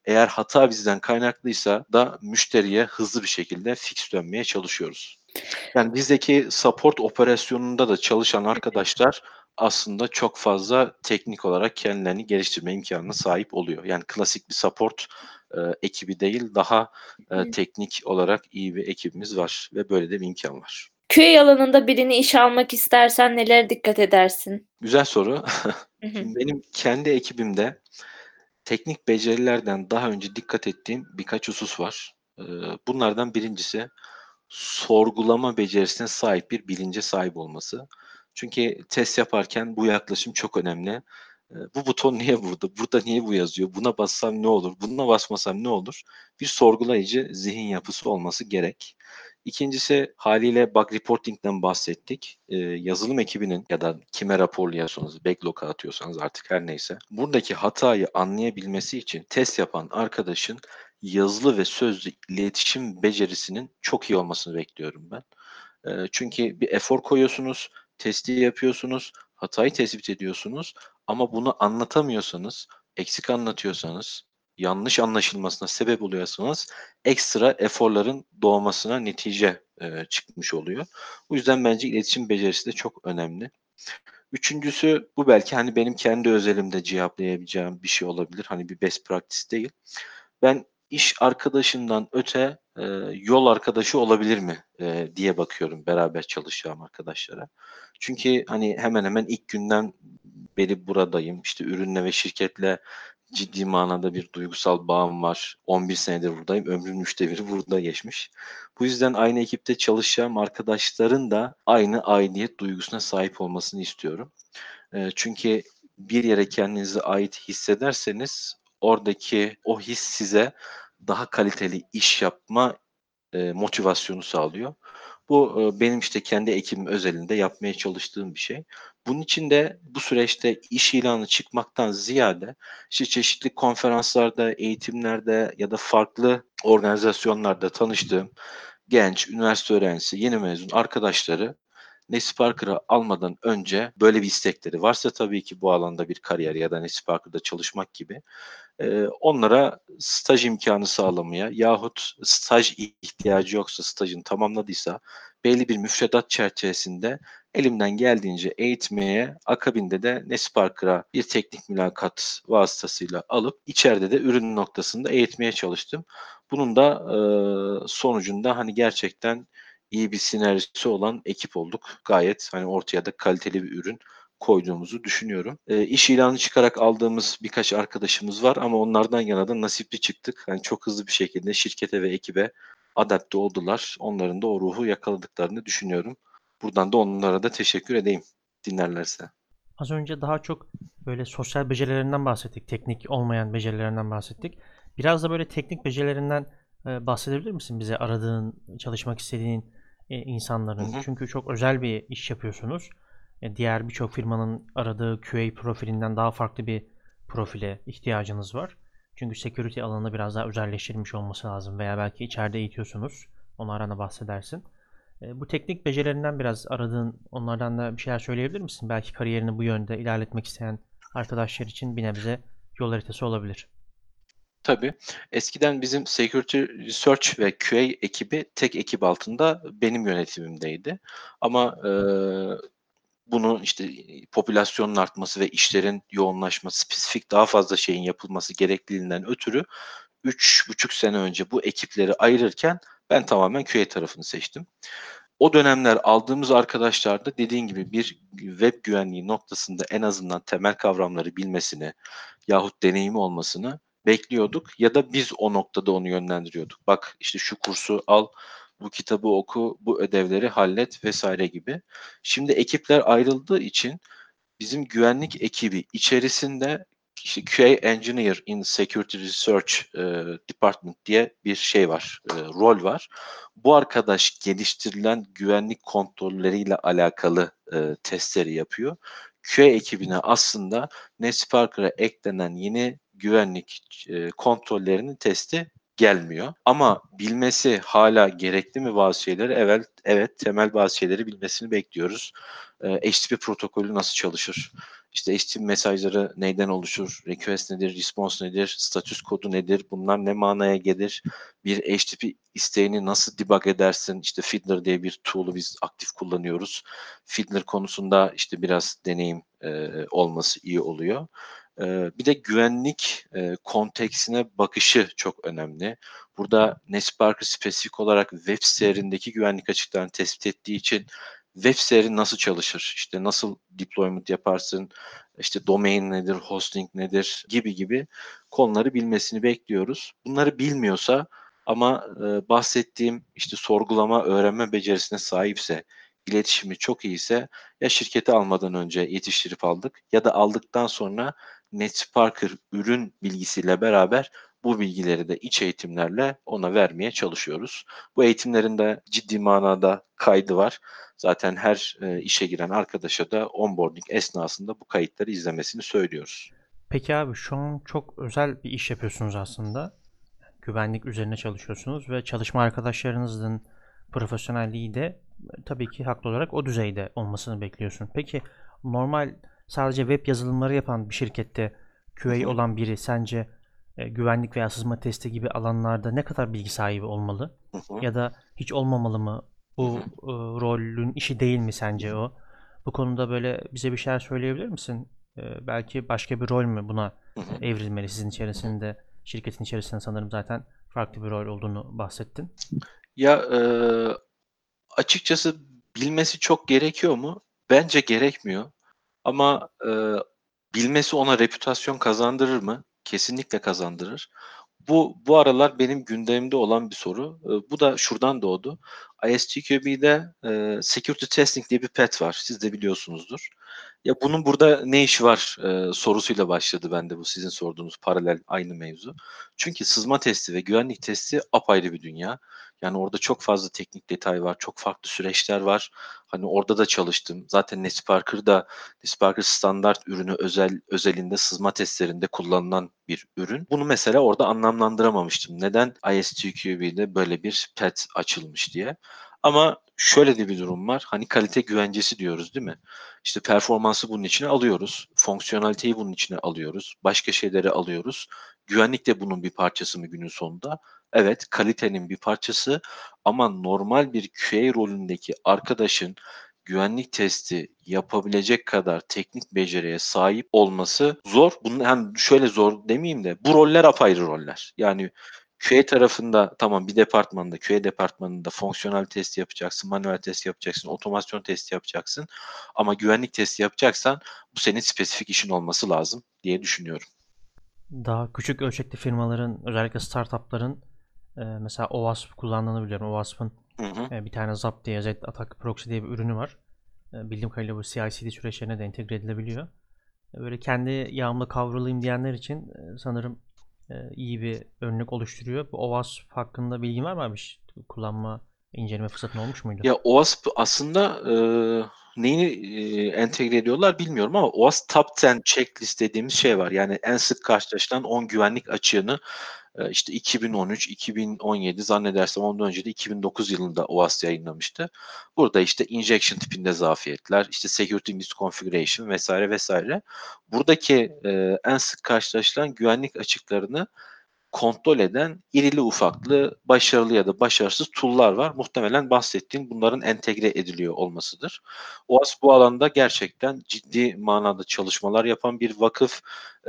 eğer hata bizden kaynaklıysa da müşteriye hızlı bir şekilde fix dönmeye çalışıyoruz. Yani bizdeki support operasyonunda da çalışan arkadaşlar aslında çok fazla teknik olarak kendilerini geliştirme imkanına sahip oluyor. Yani klasik bir support e, ekibi değil, daha e, teknik olarak iyi bir ekibimiz var ve böyle de bir imkan var. QA alanında birini işe almak istersen nelere dikkat edersin? Güzel soru. Hı hı. Şimdi benim kendi ekibimde teknik becerilerden daha önce dikkat ettiğim birkaç husus var. Ee, Bunlardan birincisi sorgulama becerisine sahip bir bilince sahip olması. Çünkü test yaparken bu yaklaşım çok önemli. Ee, Bu buton niye burada? Burada niye bu yazıyor? Buna bassam ne olur? Buna basmasam ne olur? Bir sorgulayıcı zihin yapısı olması gerek. İkincisi haliyle bug reporting'den bahsettik. Ee, yazılım ekibinin ya da kime raporluyorsanız, backlog'a atıyorsanız artık her neyse. Buradaki hatayı anlayabilmesi için test yapan arkadaşın yazılı ve sözlü iletişim becerisinin çok iyi olmasını bekliyorum ben. Ee, çünkü bir efor koyuyorsunuz, testi yapıyorsunuz, hatayı tespit ediyorsunuz ama bunu anlatamıyorsanız, eksik anlatıyorsanız, yanlış anlaşılmasına sebep oluyorsanız ekstra eforların doğmasına netice e, çıkmış oluyor. Bu yüzden bence iletişim becerisi de çok önemli. Üçüncüsü bu belki hani benim kendi özelimde cevaplayabileceğim bir şey olabilir. Hani bir best practice değil. Ben iş arkadaşından öte e, yol arkadaşı olabilir mi e, diye bakıyorum beraber çalışacağım arkadaşlara. Çünkü hani hemen hemen ilk günden beri buradayım. İşte ürünle ve şirketle ciddi manada bir duygusal bağım var. 11 senedir buradayım. Ömrümün üçte biri burada geçmiş. Bu yüzden aynı ekipte çalışacağım arkadaşların da aynı aidiyet duygusuna sahip olmasını istiyorum. E, çünkü bir yere kendinizi ait hissederseniz oradaki o his size daha kaliteli iş yapma e, motivasyonu sağlıyor. Bu e, benim işte kendi ekibim özelinde yapmaya çalıştığım bir şey. Bunun için de bu süreçte iş ilanı çıkmaktan ziyade işte çeşitli konferanslarda, eğitimlerde ya da farklı organizasyonlarda tanıştığım genç, üniversite öğrencisi, yeni mezun arkadaşları Nesparker'ı almadan önce böyle bir istekleri varsa tabii ki bu alanda bir kariyer ya da Nesparker'da çalışmak gibi e, onlara staj imkanı sağlamaya yahut staj ihtiyacı yoksa stajını tamamladıysa belli bir müfredat çerçevesinde elimden geldiğince eğitmeye akabinde de Nesparker'a bir teknik mülakat vasıtasıyla alıp içeride de ürün noktasında eğitmeye çalıştım. Bunun da e, sonucunda hani gerçekten iyi bir sinerjisi olan ekip olduk. Gayet hani ortaya da kaliteli bir ürün koyduğumuzu düşünüyorum. E, iş ilanı çıkarak aldığımız birkaç arkadaşımız var ama onlardan yana da nasipli çıktık. Yani çok hızlı bir şekilde şirkete ve ekibe adapte oldular. Onların da o ruhu yakaladıklarını düşünüyorum. Buradan da onlara da teşekkür edeyim. dinlerlerse. Az önce daha çok böyle sosyal becerilerinden bahsettik. Teknik olmayan becerilerinden bahsettik. Biraz da böyle teknik becerilerinden e, bahsedebilir misin bize aradığın, çalışmak istediğin e, insanların? Hı hı. Çünkü çok özel bir iş yapıyorsunuz. E, diğer birçok firmanın aradığı QA profilinden daha farklı bir profile ihtiyacınız var. Çünkü security alanında biraz daha özelleştirilmiş olması lazım veya belki içeride eğitiyorsunuz. Onlardan da bahsedersin. E, Bu teknik becerilerinden biraz aradığın, onlardan da bir şeyler söyleyebilir misin? Belki kariyerini bu yönde ilerletmek isteyen arkadaşlar için bir nebze yol haritası olabilir. Tabii. Eskiden bizim Security Research ve QA ekibi tek ekip altında benim yönetimimdeydi. Ama e, bunun işte popülasyonun artması ve işlerin yoğunlaşması, spesifik daha fazla şeyin yapılması gerekliliğinden ötürü 3,5 sene önce bu ekipleri ayırırken ben tamamen QA tarafını seçtim. O dönemler aldığımız arkadaşlar da dediğin gibi bir web güvenliği noktasında en azından temel kavramları bilmesini yahut deneyimi olmasını bekliyorduk ya da biz o noktada onu yönlendiriyorduk. Bak işte şu kursu al, bu kitabı oku, bu ödevleri hallet vesaire gibi. Şimdi ekipler ayrıldığı için bizim güvenlik ekibi içerisinde işte QA Engineer in Security Research e, Department diye bir şey var, e, rol var. Bu arkadaş geliştirilen güvenlik kontrolleriyle alakalı e, testleri yapıyor. QA ekibine aslında NetSparker'a eklenen yeni güvenlik e, kontrollerinin testi gelmiyor. Ama bilmesi hala gerekli mi bazı şeyleri? Evet, evet temel bazı şeyleri bilmesini bekliyoruz. E, HTTP protokolü nasıl çalışır? İşte HTTP mesajları neyden oluşur? Request nedir? Response nedir? Status kodu nedir? Bunlar ne manaya gelir? Bir HTTP isteğini nasıl debug edersin? İşte Fiddler diye bir tool'u biz aktif kullanıyoruz. Fiddler konusunda işte biraz deneyim e, olması iyi oluyor. Ee, Bir de güvenlik e, konteksine bakışı çok önemli. Burada NetSparker spesifik olarak web sitelerindeki güvenlik açıklarını tespit ettiği için web siteri nasıl çalışır? İşte nasıl deployment yaparsın? İşte domain nedir, hosting nedir gibi gibi konuları bilmesini bekliyoruz. Bunları bilmiyorsa ama e, bahsettiğim işte sorgulama, öğrenme becerisine sahipse, iletişimi çok iyiyse ya şirketi almadan önce yetiştirip aldık ya da aldıktan sonra NetSparker ürün bilgisiyle beraber bu bilgileri de iç eğitimlerle ona vermeye çalışıyoruz. Bu eğitimlerin de ciddi manada kaydı var. Zaten her e, işe giren arkadaşa da onboarding esnasında bu kayıtları izlemesini söylüyoruz. Peki abi şu an çok özel bir iş yapıyorsunuz aslında. Güvenlik üzerine çalışıyorsunuz ve çalışma arkadaşlarınızın profesyonelliği de tabii ki haklı olarak o düzeyde olmasını bekliyorsun. Peki normal sadece web yazılımları yapan bir şirkette QA olan biri sence e, güvenlik veya sızma testi gibi alanlarda ne kadar bilgi sahibi olmalı? Ya da hiç olmamalı mı? Bu e, rolün işi değil mi sence o? Bu konuda böyle bize bir şeyler söyleyebilir misin? E, belki başka bir rol mü buna evrilmeli sizin içerisinde, şirketin içerisinde sanırım zaten farklı bir rol olduğunu bahsettin. Ya e, açıkçası bilmesi çok gerekiyor mu? Bence gerekmiyor. Ama e, bilmesi ona reputasyon kazandırır mı? Kesinlikle kazandırır. Bu bu aralar benim gündemimde olan bir soru. E, bu da şuradan doğdu. ISTQB'de e, security testing diye bir pet var. Siz de biliyorsunuzdur. Ya bunun burada ne işi var e, sorusuyla başladı bende bu sizin sorduğunuz paralel aynı mevzu. Çünkü sızma testi ve güvenlik testi apayrı bir dünya. Yani orada çok fazla teknik detay var, çok farklı süreçler var. Hani orada da çalıştım. Zaten NetSparker'da NetSparker standart ürünü özel özelinde sızma testlerinde kullanılan bir ürün. Bunu mesela orada anlamlandıramamıştım. Neden ISTQB'de böyle bir pet açılmış diye. Ama şöyle de bir durum var. Hani kalite güvencesi diyoruz değil mi? İşte performansı bunun içine alıyoruz. Fonksiyoneliteyi bunun içine alıyoruz. Başka şeyleri alıyoruz. Güvenlik de bunun bir parçası mı günün sonunda? Evet, kalitenin bir parçası ama normal bir QA rolündeki arkadaşın güvenlik testi yapabilecek kadar teknik beceriye sahip olması zor. Bunun hem şöyle zor demeyeyim de bu roller apayrı roller. Yani QA tarafında tamam bir departmanda, QA departmanında fonksiyonel test yapacaksın, manuel test yapacaksın, otomasyon testi yapacaksın. Ama güvenlik testi yapacaksan bu senin spesifik işin olması lazım diye düşünüyorum. Daha küçük ölçekli firmaların, özellikle startupların e, mesela OWASP kullandığını biliyorum. OWASP'ın e, bir tane ZAP diye, Z Attack Proxy diye bir ürünü var. E, Bildiğim kadarıyla bu CI/CD süreçlerine de entegre edilebiliyor. E, Böyle kendi yağımla kavrulayım diyenler için e, sanırım e, iyi bir örnek oluşturuyor. Bu OWASP hakkında bilgin var mı abi? Kullanma, inceleme fırsatın olmuş muydu? Ya OWASP aslında e, neyini entegre ediyorlar bilmiyorum ama OWASP Top 10 checklist dediğimiz şey var. Yani en sık karşılaşılan 10 güvenlik açığını işte 2013, 2017 zannedersem ondan önce de 2009 yılında OWASP yayınlamıştı. Burada işte injection tipinde zafiyetler, işte security misconfiguration vesaire vesaire. Buradaki en sık karşılaşılan güvenlik açıklarını kontrol eden irili ufaklı, başarılı ya da başarısız tool'lar var. Muhtemelen bahsettiğim bunların entegre ediliyor olmasıdır. OAS bu alanda gerçekten ciddi manada çalışmalar yapan bir vakıf.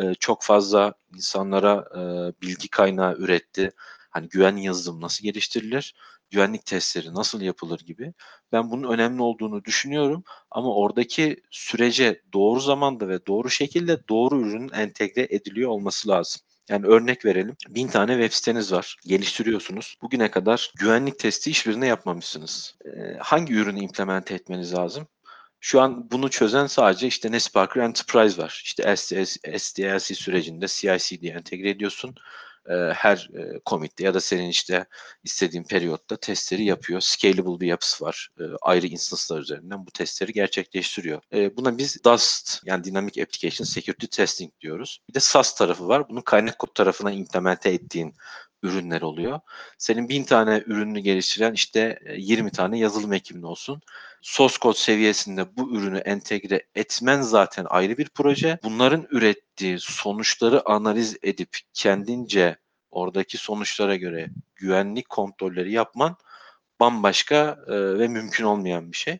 Ee, çok fazla insanlara e, bilgi kaynağı üretti. Hani güven yazılım nasıl geliştirilir, güvenlik testleri nasıl yapılır gibi. Ben bunun önemli olduğunu düşünüyorum ama oradaki sürece doğru zamanda ve doğru şekilde doğru ürünün entegre ediliyor olması lazım. Yani örnek verelim. Bin tane web siteniz var. Geliştiriyorsunuz. Bugüne kadar güvenlik testi hiçbirine yapmamışsınız. Ee, hangi ürünü implemente etmeniz lazım? Şu an bunu çözen sadece işte NetSparker Enterprise var. İşte SDLC sürecinde CI/CD entegre ediyorsun. Ee, her e, commit'te ya da senin işte istediğin periyotta testleri yapıyor. Scalable bir yapısı var. Ee, ayrı instance'lar üzerinden bu testleri gerçekleştiriyor. Ee, buna biz DAST yani Dynamic Application Security Testing diyoruz. Bir de SAS tarafı var. Bunun kaynak kod tarafına implemente ettiğin ürünler oluyor. Senin bin tane ürününü geliştiren işte 20 tane yazılım ekibin olsun. Source code seviyesinde bu ürünü entegre etmen zaten ayrı bir proje. Bunların ürettiği sonuçları analiz edip kendince oradaki sonuçlara göre güvenlik kontrolleri yapman bambaşka e, ve mümkün olmayan bir şey.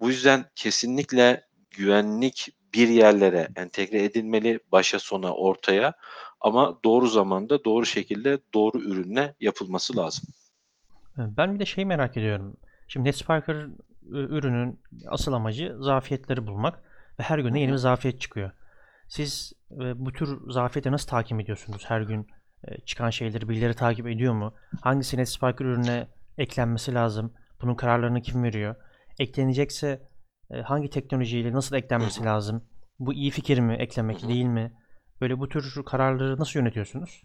Bu yüzden kesinlikle güvenlik bir yerlere entegre edilmeli başa sona ortaya ama doğru zamanda doğru şekilde doğru ürünle yapılması lazım. Ben bir de şey merak ediyorum. Şimdi NetSparker ürünün asıl amacı zafiyetleri bulmak ve her gün de yeni bir zafiyet çıkıyor. Siz bu tür zafiyeti nasıl takip ediyorsunuz? Her gün çıkan şeyleri birileri takip ediyor mu? Hangisi NetSparker ürüne eklenmesi lazım? Bunun kararlarını kim veriyor? Eklenecekse hangi teknolojiyle nasıl eklenmesi lazım? Bu iyi fikir mi eklemek değil mi? Böyle bu tür kararları nasıl yönetiyorsunuz?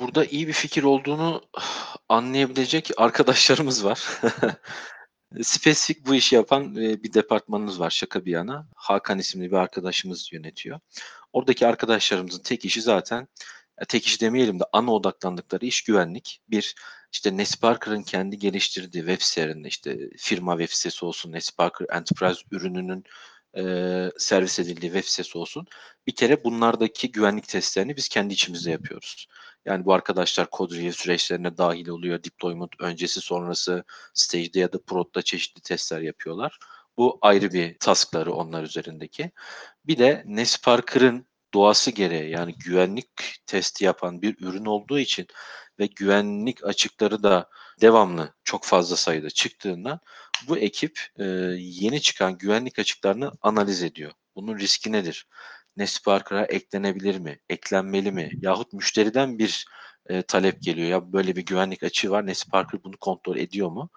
Burada iyi bir fikir olduğunu [sighs] anlayabilecek arkadaşlarımız var. [laughs] Spesifik bu işi yapan bir departmanımız var şaka bir yana. Hakan isimli bir arkadaşımız yönetiyor. Oradaki arkadaşlarımızın tek işi zaten tek iş demeyelim de ana odaklandıkları iş güvenlik. Bir işte Nesparker'ın kendi geliştirdiği web sitelerinde işte firma web sitesi olsun, Nesparker Enterprise ürününün e, servis edildiği web sitesi olsun. Bir kere bunlardaki güvenlik testlerini biz kendi içimizde yapıyoruz. Yani bu arkadaşlar kod review süreçlerine dahil oluyor. Deployment öncesi sonrası stage'de ya da prod'da çeşitli testler yapıyorlar. Bu ayrı bir taskları onlar üzerindeki. Bir de Nesparker'ın doğası gereği yani güvenlik testi yapan bir ürün olduğu için ve güvenlik açıkları da devamlı çok fazla sayıda çıktığında bu ekip e, yeni çıkan güvenlik açıklarını analiz ediyor. Bunun riski nedir? Nesparker'a eklenebilir mi? Eklenmeli mi? Yahut müşteriden bir e, talep geliyor. Ya böyle bir güvenlik açığı var. Nesparker bunu kontrol ediyor mu?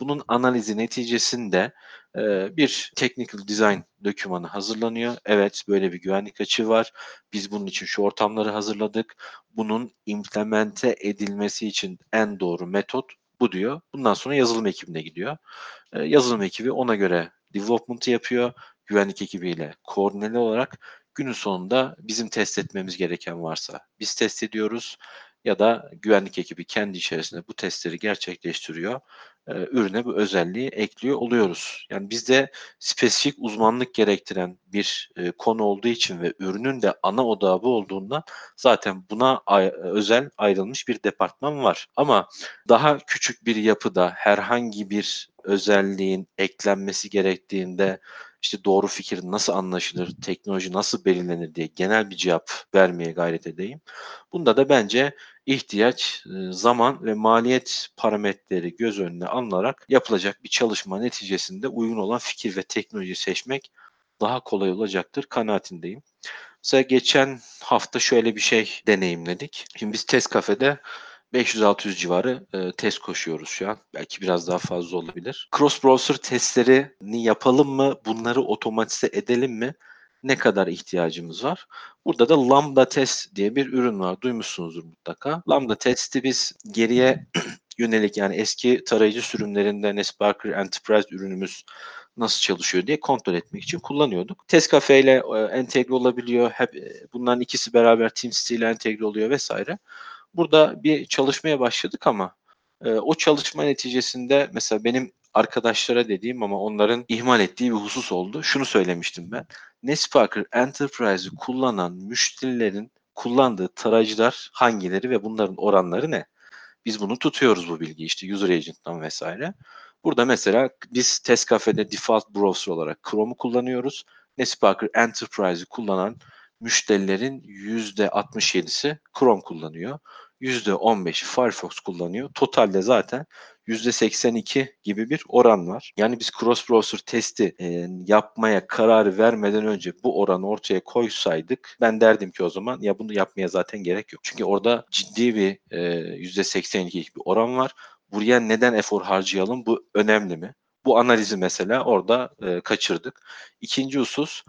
Bunun analizi neticesinde e, bir technical design dokümanı hazırlanıyor. Evet böyle bir güvenlik açığı var. Biz bunun için şu ortamları hazırladık. Bunun implemente edilmesi için en doğru metot bu diyor. Bundan sonra yazılım ekibine gidiyor. E, yazılım ekibi ona göre development yapıyor. Güvenlik ekibiyle koordineli olarak günün sonunda bizim test etmemiz gereken varsa biz test ediyoruz ya da güvenlik ekibi kendi içerisinde bu testleri gerçekleştiriyor. E, ürüne bu özelliği ekliyor oluyoruz. Yani bizde spesifik uzmanlık gerektiren bir e, konu olduğu için ve ürünün de ana odağı bu olduğundan zaten buna özel ayrılmış bir departman var. Ama daha küçük bir yapıda herhangi bir özelliğin eklenmesi gerektiğinde işte doğru fikir nasıl anlaşılır, teknoloji nasıl belirlenir diye genel bir cevap vermeye gayret edeyim. Bunda da bence ihtiyaç, zaman ve maliyet parametreleri göz önüne alınarak yapılacak bir çalışma neticesinde uygun olan fikir ve teknoloji seçmek daha kolay olacaktır kanaatindeyim. Mesela geçen hafta şöyle bir şey deneyimledik. Şimdi biz test kafede 500-600 civarı e, test koşuyoruz şu an. Belki biraz daha fazla olabilir. Cross browser testlerini yapalım mı? Bunları otomatize edelim mi? Ne kadar ihtiyacımız var? Burada da Lambda Test diye bir ürün var. Duymuşsunuzdur mutlaka. Lambda Test'i biz geriye [clears throat] yönelik yani eski tarayıcı sürümlerinde Nesparker Enterprise ürünümüz nasıl çalışıyor diye kontrol etmek için kullanıyorduk. Test Cafe ile e, entegre olabiliyor. Hep e, bunların ikisi beraber TeamCity ile entegre oluyor vesaire. Burada bir çalışmaya başladık ama e, o çalışma neticesinde mesela benim arkadaşlara dediğim ama onların ihmal ettiği bir husus oldu. Şunu söylemiştim ben. Nesparker Enterprise'ı kullanan müşterilerin kullandığı tarayıcılar hangileri ve bunların oranları ne? Biz bunu tutuyoruz bu bilgi işte user agent'tan vesaire. Burada mesela biz Test Cafe'de default browser olarak Chrome'u kullanıyoruz. Nesparker Enterprise'ı kullanan müşterilerin %67'si Chrome kullanıyor. %15'i Firefox kullanıyor. Totalde zaten %82 gibi bir oran var. Yani biz cross browser testi e, yapmaya karar vermeden önce bu oranı ortaya koysaydık ben derdim ki o zaman ya bunu yapmaya zaten gerek yok. Çünkü orada ciddi bir e, %82'lik bir oran var. Buraya neden efor harcayalım? Bu önemli mi? Bu analizi mesela orada e, kaçırdık. İkinci husus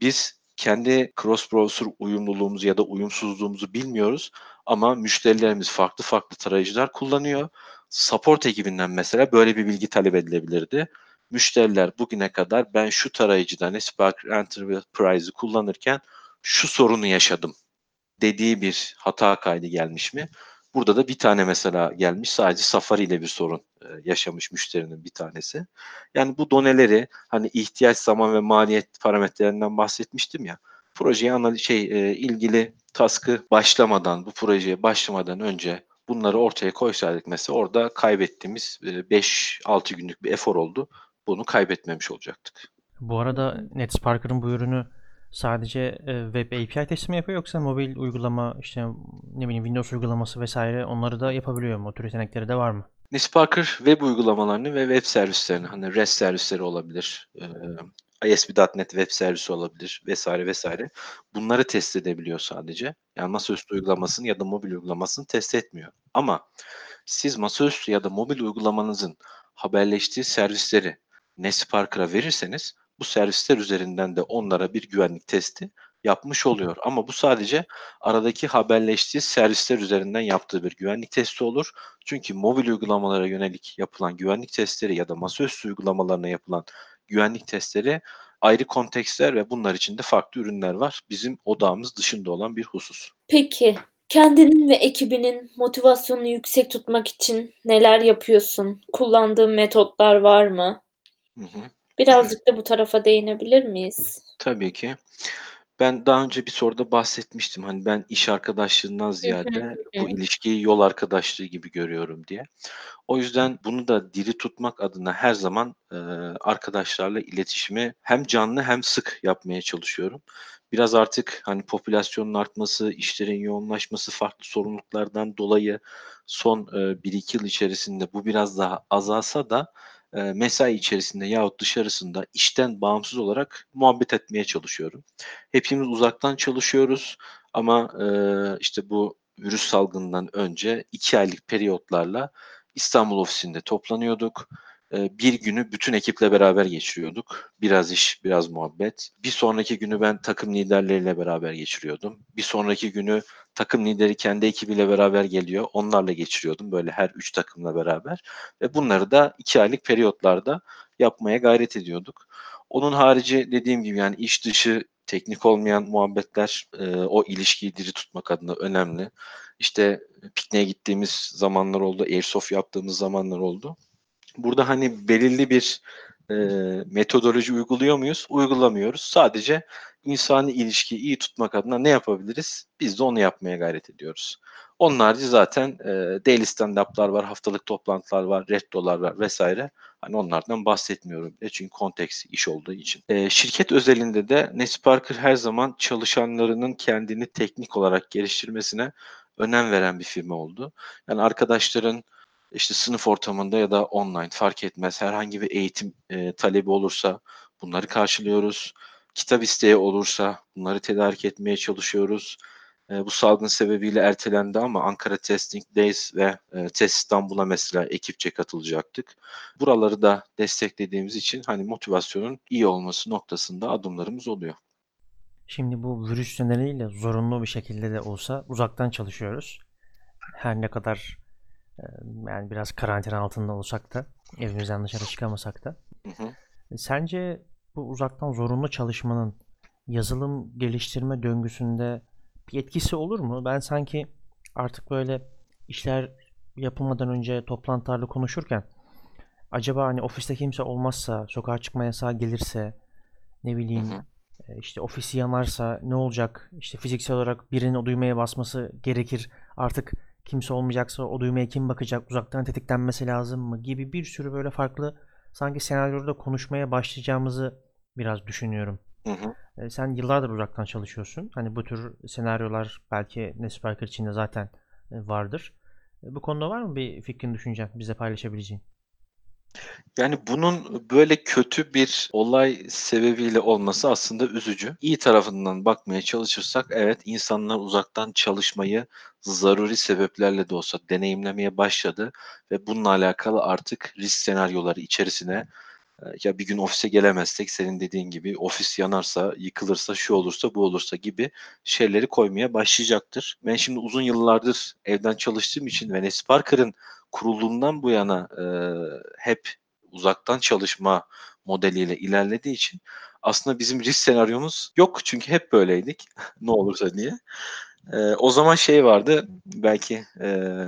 biz kendi cross browser uyumluluğumuzu ya da uyumsuzluğumuzu bilmiyoruz ama müşterilerimiz farklı farklı tarayıcılar kullanıyor. Support ekibinden mesela böyle bir bilgi talep edilebilirdi. Müşteriler bugüne kadar ben şu tarayıcıdan Spark Enterprise'ı kullanırken şu sorunu yaşadım dediği bir hata kaydı gelmiş mi? Burada da bir tane mesela gelmiş sadece Safari ile bir sorun e, yaşamış müşterinin bir tanesi. Yani bu doneleri hani ihtiyaç zaman ve maliyet parametrelerinden bahsetmiştim ya. Projeye analiz şey e, ilgili task'ı başlamadan bu projeye başlamadan önce bunları ortaya koysaydık mesela orada kaybettiğimiz 5-6 günlük bir efor oldu. Bunu kaybetmemiş olacaktık. Bu arada NetSparker'ın bu ürünü sadece e, web API testi mi yapıyor yoksa mobil uygulama işte ne bileyim Windows uygulaması vesaire onları da yapabiliyor mu? O tür yetenekleri de var mı? NetSparker web uygulamalarını ve web servislerini hani REST servisleri olabilir, e, ASP.NET web servisi olabilir vesaire vesaire. Bunları test edebiliyor sadece. Yani masaüstü uygulamasını ya da mobil uygulamasını test etmiyor. Ama siz masaüstü ya da mobil uygulamanızın haberleştiği servisleri NetSparker'a verirseniz bu servisler üzerinden de onlara bir güvenlik testi yapmış oluyor. Ama bu sadece aradaki haberleştiği servisler üzerinden yaptığı bir güvenlik testi olur. Çünkü mobil uygulamalara yönelik yapılan güvenlik testleri ya da masaüstü uygulamalarına yapılan güvenlik testleri ayrı kontekstler ve bunlar için de farklı ürünler var. Bizim odağımız dışında olan bir husus. Peki kendinin ve ekibinin motivasyonunu yüksek tutmak için neler yapıyorsun? Kullandığın metotlar var mı? Hı hı. Birazcık da bu tarafa değinebilir miyiz? Tabii ki. Ben daha önce bir soruda bahsetmiştim. Hani ben iş arkadaşlığından ziyade hı. bu ilişkiyi yol arkadaşlığı gibi görüyorum diye. O yüzden bunu da diri tutmak adına her zaman e, arkadaşlarla iletişimi hem canlı hem sık yapmaya çalışıyorum. Biraz artık hani popülasyonun artması, işlerin yoğunlaşması, farklı sorumluluklardan dolayı son e, 1-2 yıl içerisinde bu biraz daha azalsa da e, mesai içerisinde yahut dışarısında işten bağımsız olarak muhabbet etmeye çalışıyorum. Hepimiz uzaktan çalışıyoruz ama e, işte bu virüs salgından önce iki aylık periyotlarla İstanbul ofisinde toplanıyorduk. E, bir günü bütün ekiple beraber geçiriyorduk. Biraz iş, biraz muhabbet. Bir sonraki günü ben takım liderleriyle beraber geçiriyordum. Bir sonraki günü takım lideri kendi ekibiyle beraber geliyor. Onlarla geçiriyordum böyle her üç takımla beraber. Ve bunları da iki aylık periyotlarda yapmaya gayret ediyorduk. Onun harici dediğim gibi yani iş dışı teknik olmayan muhabbetler e, o ilişkiyi diri tutmak adına önemli. İşte pikniğe gittiğimiz zamanlar oldu, airsoft yaptığımız zamanlar oldu. Burada hani belirli bir e, metodoloji uyguluyor muyuz? Uygulamıyoruz. Sadece insani ilişkiyi iyi tutmak adına ne yapabiliriz? Biz de onu yapmaya gayret ediyoruz. Onun zaten e, daily stand-up'lar var, haftalık toplantılar var, rettolar var vesaire. Hani onlardan bahsetmiyorum bile çünkü konteks iş olduğu için. E, şirket özelinde de Nesparker her zaman çalışanlarının kendini teknik olarak geliştirmesine önem veren bir firma oldu. Yani arkadaşların işte sınıf ortamında ya da online fark etmez herhangi bir eğitim e, talebi olursa bunları karşılıyoruz. Kitap isteği olursa bunları tedarik etmeye çalışıyoruz. e, bu salgın sebebiyle ertelendi ama Ankara Testing Days ve e, Test İstanbul'a mesela ekipçe katılacaktık. Buraları da desteklediğimiz için hani motivasyonun iyi olması noktasında adımlarımız oluyor. Şimdi bu virüs nedeniyle zorunlu bir şekilde de olsa uzaktan çalışıyoruz. Her ne kadar yani biraz karantina altında olsak da evimizden dışarı çıkamasak da. Hı hı. E, Sence bu uzaktan zorunlu çalışmanın yazılım geliştirme döngüsünde bir etkisi olur mu? Ben sanki artık böyle işler yapılmadan önce toplantılarda konuşurken acaba hani ofiste kimse olmazsa, sokağa çıkma yasağı gelirse, ne bileyim Hı hı. e, işte ofisi yanarsa ne olacak? İşte fiziksel olarak birinin o düğmeye basması gerekir. Artık kimse olmayacaksa o düğmeye kim bakacak? Uzaktan tetiklenmesi lazım mı? Gibi bir sürü böyle farklı sanki senaryoda konuşmaya başlayacağımızı biraz düşünüyorum. Hı hı. E, Sen yıllardır uzaktan çalışıyorsun. Hani bu tür senaryolar belki Nesparker içinde zaten e, vardır. E, Bu konuda var mı bir fikrin, düşüncen bize paylaşabileceğin? Yani bunun böyle kötü bir olay sebebiyle olması aslında üzücü. İyi tarafından bakmaya çalışırsak evet insanlar uzaktan çalışmayı zaruri sebeplerle de olsa deneyimlemeye başladı ve bununla alakalı artık risk senaryoları içerisine e, ya bir gün ofise gelemezsek senin dediğin gibi ofis yanarsa, yıkılırsa, şu olursa, bu olursa gibi şeyleri koymaya başlayacaktır. Ben şimdi uzun yıllardır evden çalıştığım için ve Nesparker'ın kurulduğundan bu yana e, hep uzaktan çalışma modeliyle ilerlediği için aslında bizim risk senaryomuz yok çünkü hep böyleydik [laughs] ne olursa diye. E, o zaman şey vardı belki e,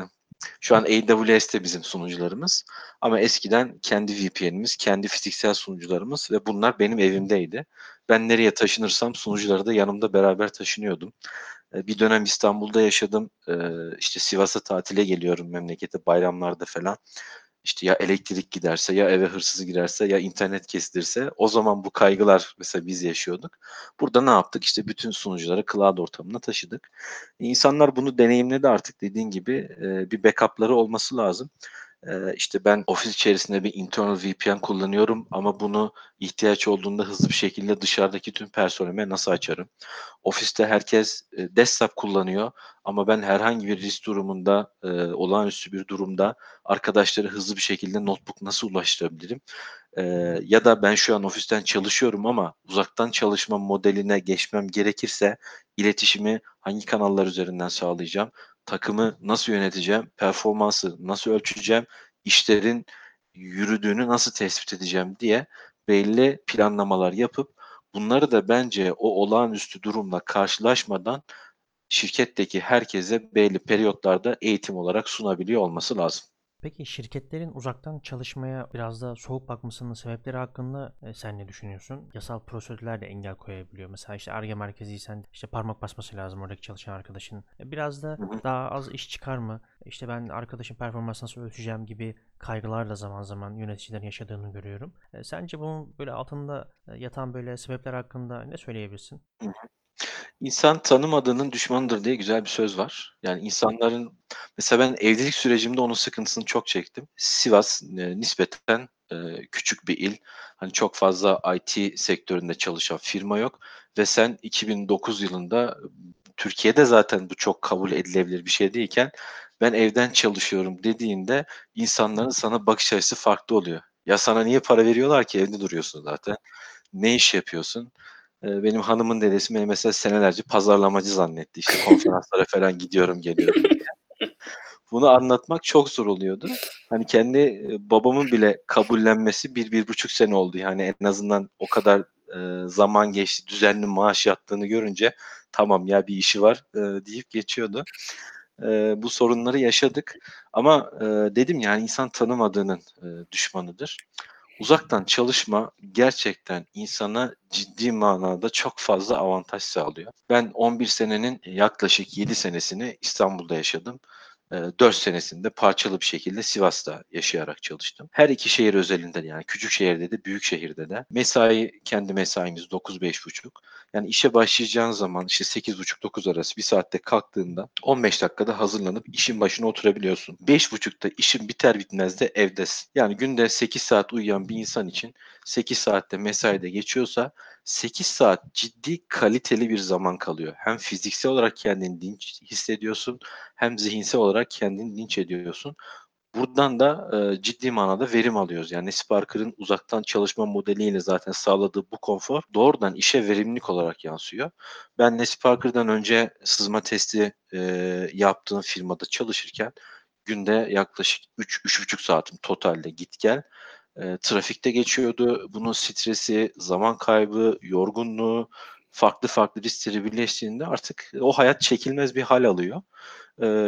şu an AWS'te bizim sunucularımız ama eskiden kendi VPN'imiz, kendi fiziksel sunucularımız ve bunlar benim evimdeydi. Ben nereye taşınırsam sunucuları da yanımda beraber taşınıyordum. E, Bir dönem İstanbul'da yaşadım. E, İşte Sivas'a tatile geliyorum memlekete bayramlarda falan. İşte ya elektrik giderse ya eve hırsız girerse ya internet kesilirse o zaman bu kaygılar mesela biz yaşıyorduk. Burada ne yaptık? İşte bütün sunucuları cloud ortamına taşıdık. İnsanlar bunu deneyimledi artık dediğin gibi e, bir backup'ları olması lazım. İşte ben ofis içerisinde bir internal VPN kullanıyorum ama bunu ihtiyaç olduğunda hızlı bir şekilde dışarıdaki tüm personelime nasıl açarım? Ofiste herkes desktop kullanıyor ama ben herhangi bir risk durumunda, olağanüstü bir durumda arkadaşlara hızlı bir şekilde notebook nasıl ulaştırabilirim? Ya da ben şu an ofisten çalışıyorum ama uzaktan çalışma modeline geçmem gerekirse iletişimi hangi kanallar üzerinden sağlayacağım? Takımı nasıl yöneteceğim? Performansı nasıl ölçeceğim? İşlerin yürüdüğünü nasıl tespit edeceğim diye belli planlamalar yapıp bunları da bence o olağanüstü durumla karşılaşmadan şirketteki herkese belli periyotlarda eğitim olarak sunabiliyor olması lazım. Peki şirketlerin uzaktan çalışmaya biraz da soğuk bakmasının sebepleri hakkında e, sen ne düşünüyorsun? Yasal prosedürler de engel koyabiliyor. Mesela işte Ar-Ge merkeziysen işte parmak basması lazım oradaki çalışan arkadaşın. E, Biraz da daha az iş çıkar mı? İşte ben arkadaşın performansını nasıl ölçeceğim gibi kaygılarla zaman zaman yöneticilerin yaşadığını görüyorum. E, Sence bunun böyle altında e, yatan böyle sebepler hakkında ne söyleyebilirsin? İnsan tanımadığının düşmanıdır diye güzel bir söz var. Yani insanların mesela ben evlilik sürecimde onun sıkıntısını çok çektim. Sivas e, nispeten e, küçük bir il. Hani çok fazla IT sektöründe çalışan firma yok ve sen 2009 yılında Türkiye'de zaten bu çok kabul edilebilir bir şey değilken ben evden çalışıyorum dediğinde insanların sana bakış açısı farklı oluyor. Ya sana niye para veriyorlar ki evde duruyorsun zaten. Ne iş yapıyorsun? Benim hanımın dedesi beni mesela senelerce pazarlamacı zannetti. İşte konferanslara falan gidiyorum, geliyorum diye. [laughs] Bunu anlatmak çok zor oluyordu. Hani kendi, babamın bile kabullenmesi 1-1,5 sene oldu. Yani en azından o kadar, zaman geçti, düzenli maaş yattığını görünce tamam ya bir işi var, eee, deyip geçiyordu. Bu sorunları yaşadık ama, dedim yani insan tanımadığının, düşmanıdır. Uzaktan çalışma gerçekten insana ciddi manada çok fazla avantaj sağlıyor. Ben 11 senenin yaklaşık 7 senesini İstanbul'da yaşadım. Eee, 4 senesini de parçalı bir şekilde Sivas'ta yaşayarak çalıştım. Her iki şehir özelinde de yani küçük şehirde de büyük şehirde de. Mesai kendi mesaimiz 9-5.30. Yani işe başlayacağın zaman işte 8.30-9 arası bir saatte kalktığında 15 dakikada hazırlanıp işin başına oturabiliyorsun. 5.30'da işin biter bitmez de evdesin. Yani günde 8 saat uyuyan bir insan için 8 saatte mesaide geçiyorsa 8 saat ciddi kaliteli bir zaman kalıyor. Hem fiziksel olarak kendini dinç hissediyorsun hem zihinsel olarak kendini dinç ediyorsun. Buradan da e, ciddi manada verim alıyoruz. Yani Sparker'ın uzaktan çalışma modeliyle zaten sağladığı bu konfor doğrudan işe verimlilik olarak yansıyor. Ben Nesparker'dan önce sızma testi e, yaptığım firmada çalışırken günde yaklaşık 3-3,5 saatim totalde git gel e, trafikte geçiyordu. Bunun stresi, zaman kaybı, yorgunluğu, farklı farklı riskleri birleştiğinde artık o hayat çekilmez bir hal alıyor.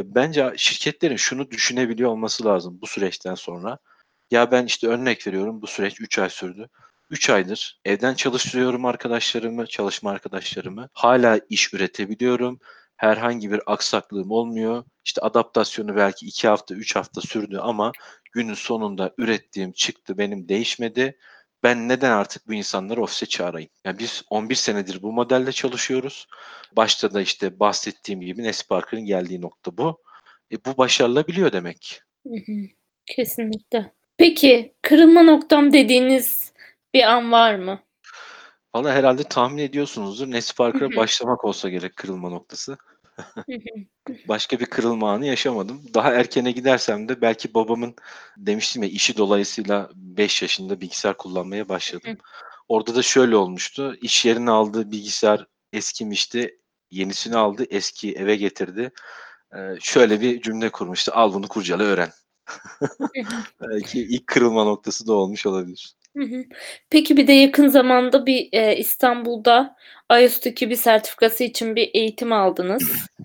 Bence şirketlerin şunu düşünebiliyor olması lazım bu süreçten sonra. Ya ben işte örnek veriyorum bu süreç 3 ay sürdü. 3 aydır evden çalıştırıyorum arkadaşlarımı, çalışma arkadaşlarımı. Hala iş üretebiliyorum. Herhangi bir aksaklığım olmuyor. İşte adaptasyonu belki 2 hafta, 3 hafta sürdü ama günün sonunda ürettiğim çıktı benim değişmedi. Ben neden artık bu insanları ofise çağırayım? Yani biz 11 senedir bu modelde çalışıyoruz. Başta da işte bahsettiğim gibi Nesparker'ın geldiği nokta bu. E, bu başarılabiliyor demek. Kesinlikle. Peki kırılma noktam dediğiniz bir an var mı? Valla herhalde tahmin ediyorsunuzdur. Nesparker'a başlamak olsa gerek kırılma noktası. [laughs] Başka bir kırılma anı yaşamadım. Daha erkene gidersem de belki babamın demiştim ya işi dolayısıyla 5 yaşında bilgisayar kullanmaya başladım. Orada da şöyle olmuştu. İş yerine aldığı bilgisayar eskimişti. Yenisini aldı, eski eve getirdi. Eee, şöyle bir cümle kurmuştu. Al bunu kurcala öğren. [laughs] Belki ilk kırılma noktası da olmuş olabilir. Hı hı. Peki bir de yakın zamanda bir, eee, İstanbul'da IOST bir sertifikası için bir eğitim aldınız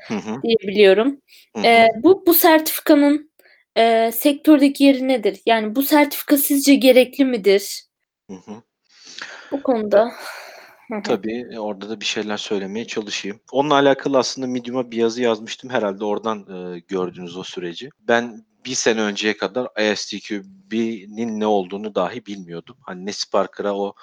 Hı hı. diye biliyorum. Hı Eee, hı. bu bu sertifikanın, eee, sektördeki yeri nedir? Yani bu sertifika sizce gerekli midir? Hı hı. Bu konuda Hı hı. Tabii, e, orada da bir şeyler söylemeye çalışayım. Onunla alakalı aslında Medium'a bir yazı yazmıştım. Herhalde oradan, eee, gördünüz o süreci. Ben 1 sene önceye kadar ISTQB'nin ne olduğunu dahi bilmiyordum. Hani Nesparker'a o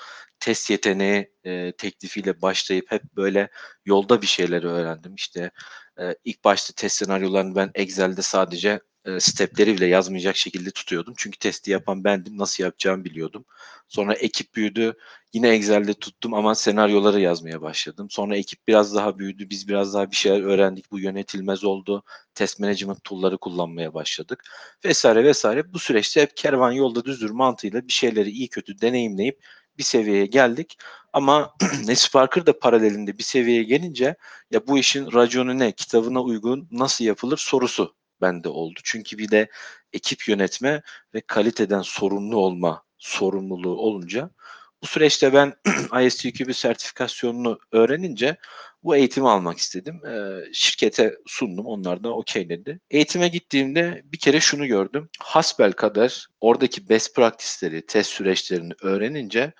test yeteneği, eee, teklifiyle başlayıp hep böyle yolda bir şeyleri öğrendim. İşte, eee, ilk başta test senaryolarını ben Excel'de sadece, eee, step'leri bile yazmayacak şekilde tutuyordum. Çünkü testi yapan bendim, nasıl yapacağımı biliyordum. Sonra ekip büyüdü, yine Excel'de tuttum ama senaryoları yazmaya başladım. Sonra ekip biraz daha büyüdü, biz biraz daha bir şeyler öğrendik, bu yönetilmez oldu. Test management tool'ları kullanmaya başladık vs. vs. Bu süreçte hep kervan yolda düzdür mantığıyla bir şeyleri iyi kötü deneyimleyip bir seviyeye geldik. Ama [clears throat] Nesparker da paralelinde bir seviyeye gelince ya bu işin raconu ne, kitabına uygun nasıl yapılır sorusu bende oldu. Çünkü bir de ekip yönetme ve kaliteden sorumlu olma sorumluluğu olunca bu süreçte ben [clears throat] ISTQB sertifikasyonunu öğrenince bu eğitimi almak istedim. Eee, şirkete sundum. Onlar da okayledi. Eğitime gittiğimde bir kere şunu gördüm. Hasbelkader oradaki best practice'leri, test süreçlerini öğrenince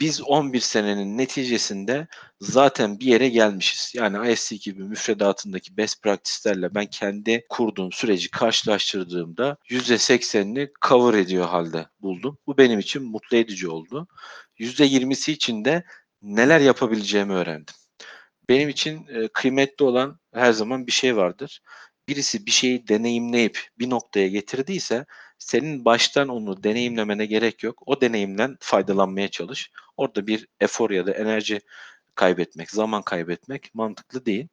biz 11 senenin neticesinde zaten bir yere gelmişiz. Yani ISTQB müfredatındaki best practice'lerle ben kendi kurduğum süreci karşılaştırdığımda %80'ini cover ediyor halde buldum. Bu benim için mutlu edici oldu. %20'si için de neler yapabileceğimi öğrendim. Benim için, eee, kıymetli olan her zaman bir şey vardır. Birisi bir şeyi deneyimleyip bir noktaya getirdiyse senin baştan onu deneyimlemene gerek yok. O deneyimden faydalanmaya çalış. Orada bir efor ya da enerji kaybetmek, zaman kaybetmek mantıklı değil.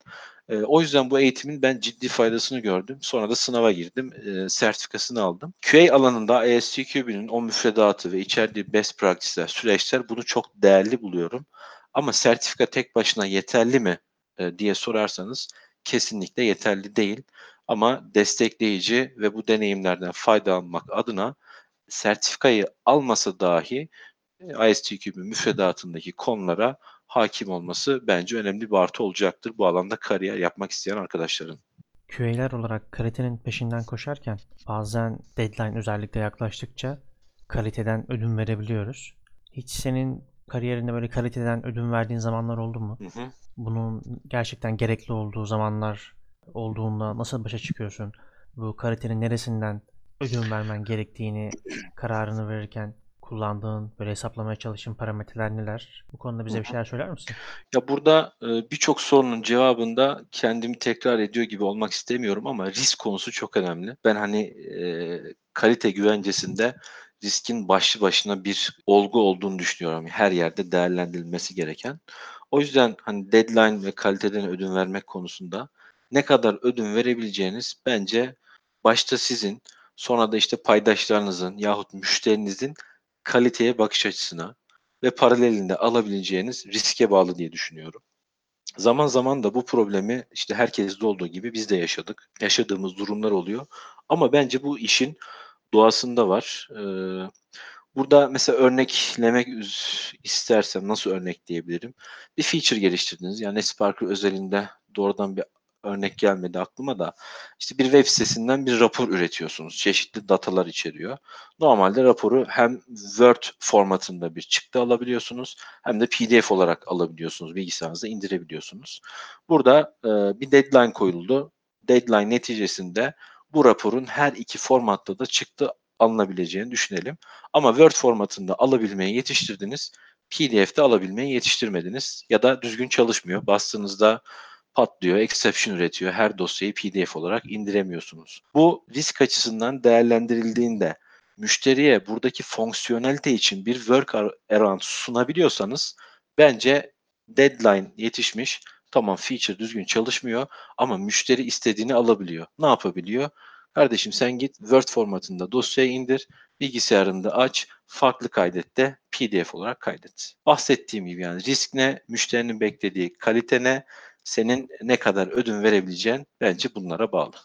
Eee, o yüzden bu eğitimin ben ciddi faydasını gördüm. Sonra da sınava girdim, eee, sertifikasını aldım. QA alanında ISTQB'nin o müfredatı ve içerdiği best practice'ler, süreçler bunu çok değerli buluyorum. Ama sertifika tek başına yeterli mi, eee, diye sorarsanız kesinlikle yeterli değil. Ama destekleyici ve bu deneyimlerden faydalanmak adına sertifikayı almasa dahi, eee, ISTQB müfredatındaki konulara hâkim olması bence önemli bir artı olacaktır bu alanda kariyer yapmak isteyen arkadaşların. QA'ler olarak kalitenin peşinden koşarken bazen deadline özellikle yaklaştıkça kaliteden ödün verebiliyoruz. Hiç senin kariyerinde böyle kaliteden ödün verdiğin zamanlar oldu mu? Hı hı. Bunun gerçekten gerekli olduğu zamanlar olduğunda nasıl başa çıkıyorsun? Bu kalitenin neresinden ödün vermen gerektiğini kararını verirken kullandığın, böyle hesaplamaya çalıştığın parametreler neler? Bu konuda bize bir şeyler söyler misin? Ya, burada, eee, birçok sorunun cevabında kendimi tekrar ediyor gibi olmak istemiyorum ama risk konusu çok önemli. Ben, hani, eee, kalite güvencesinde riskin başlı başına bir olgu olduğunu düşünüyorum. Her yerde değerlendirilmesi gereken. O yüzden hani deadline ve kaliteden ödün vermek konusunda ne kadar ödün verebileceğiniz bence başta sizin sonra da işte paydaşlarınızın yahut müşterinizin kaliteye bakış açısına ve paralelinde alabileceğiniz riske bağlı diye düşünüyorum. Zaman zaman da bu problemi işte herkeste olduğu gibi biz de yaşadık. Yaşadığımız durumlar oluyor. Ama bence bu işin doğasında var. Ee, burada mesela örneklemek istersem nasıl örnekleyebilirim? Bir feature geliştirdiniz. Yani Sparker özelinde doğrudan bir örnek gelmedi aklıma da. İşte bir web sitesinden bir rapor üretiyorsunuz. Çeşitli datalar içeriyor. Normalde raporu hem Word formatında bir çıktı alabiliyorsunuz hem de PDF olarak alabiliyorsunuz. Bilgisayarınıza indirebiliyorsunuz. Burada e, bir deadline koyuldu. Deadline neticesinde bu raporun her iki formatta da çıktı alınabileceğini düşünelim. Ama Word formatında alabilmeyi yetiştirdiniz. PDF'de alabilmeyi yetiştirmediniz ya da düzgün çalışmıyor. Bastığınızda patlıyor, exception üretiyor. Her dosyayı PDF olarak indiremiyorsunuz. Bu risk açısından değerlendirildiğinde müşteriye buradaki fonksiyonelite için bir workaround sunabiliyorsanız bence deadline yetişmiş. Tamam feature düzgün çalışmıyor ama müşteri istediğini alabiliyor. Ne yapabiliyor? Kardeşim sen git Word formatında dosyayı indir, bilgisayarında aç, farklı kaydet de PDF olarak kaydet. Bahsettiğim gibi yani risk ne, müşterinin beklediği kalite ne, senin ne kadar ödün verebileceğin bence bunlara bağlı.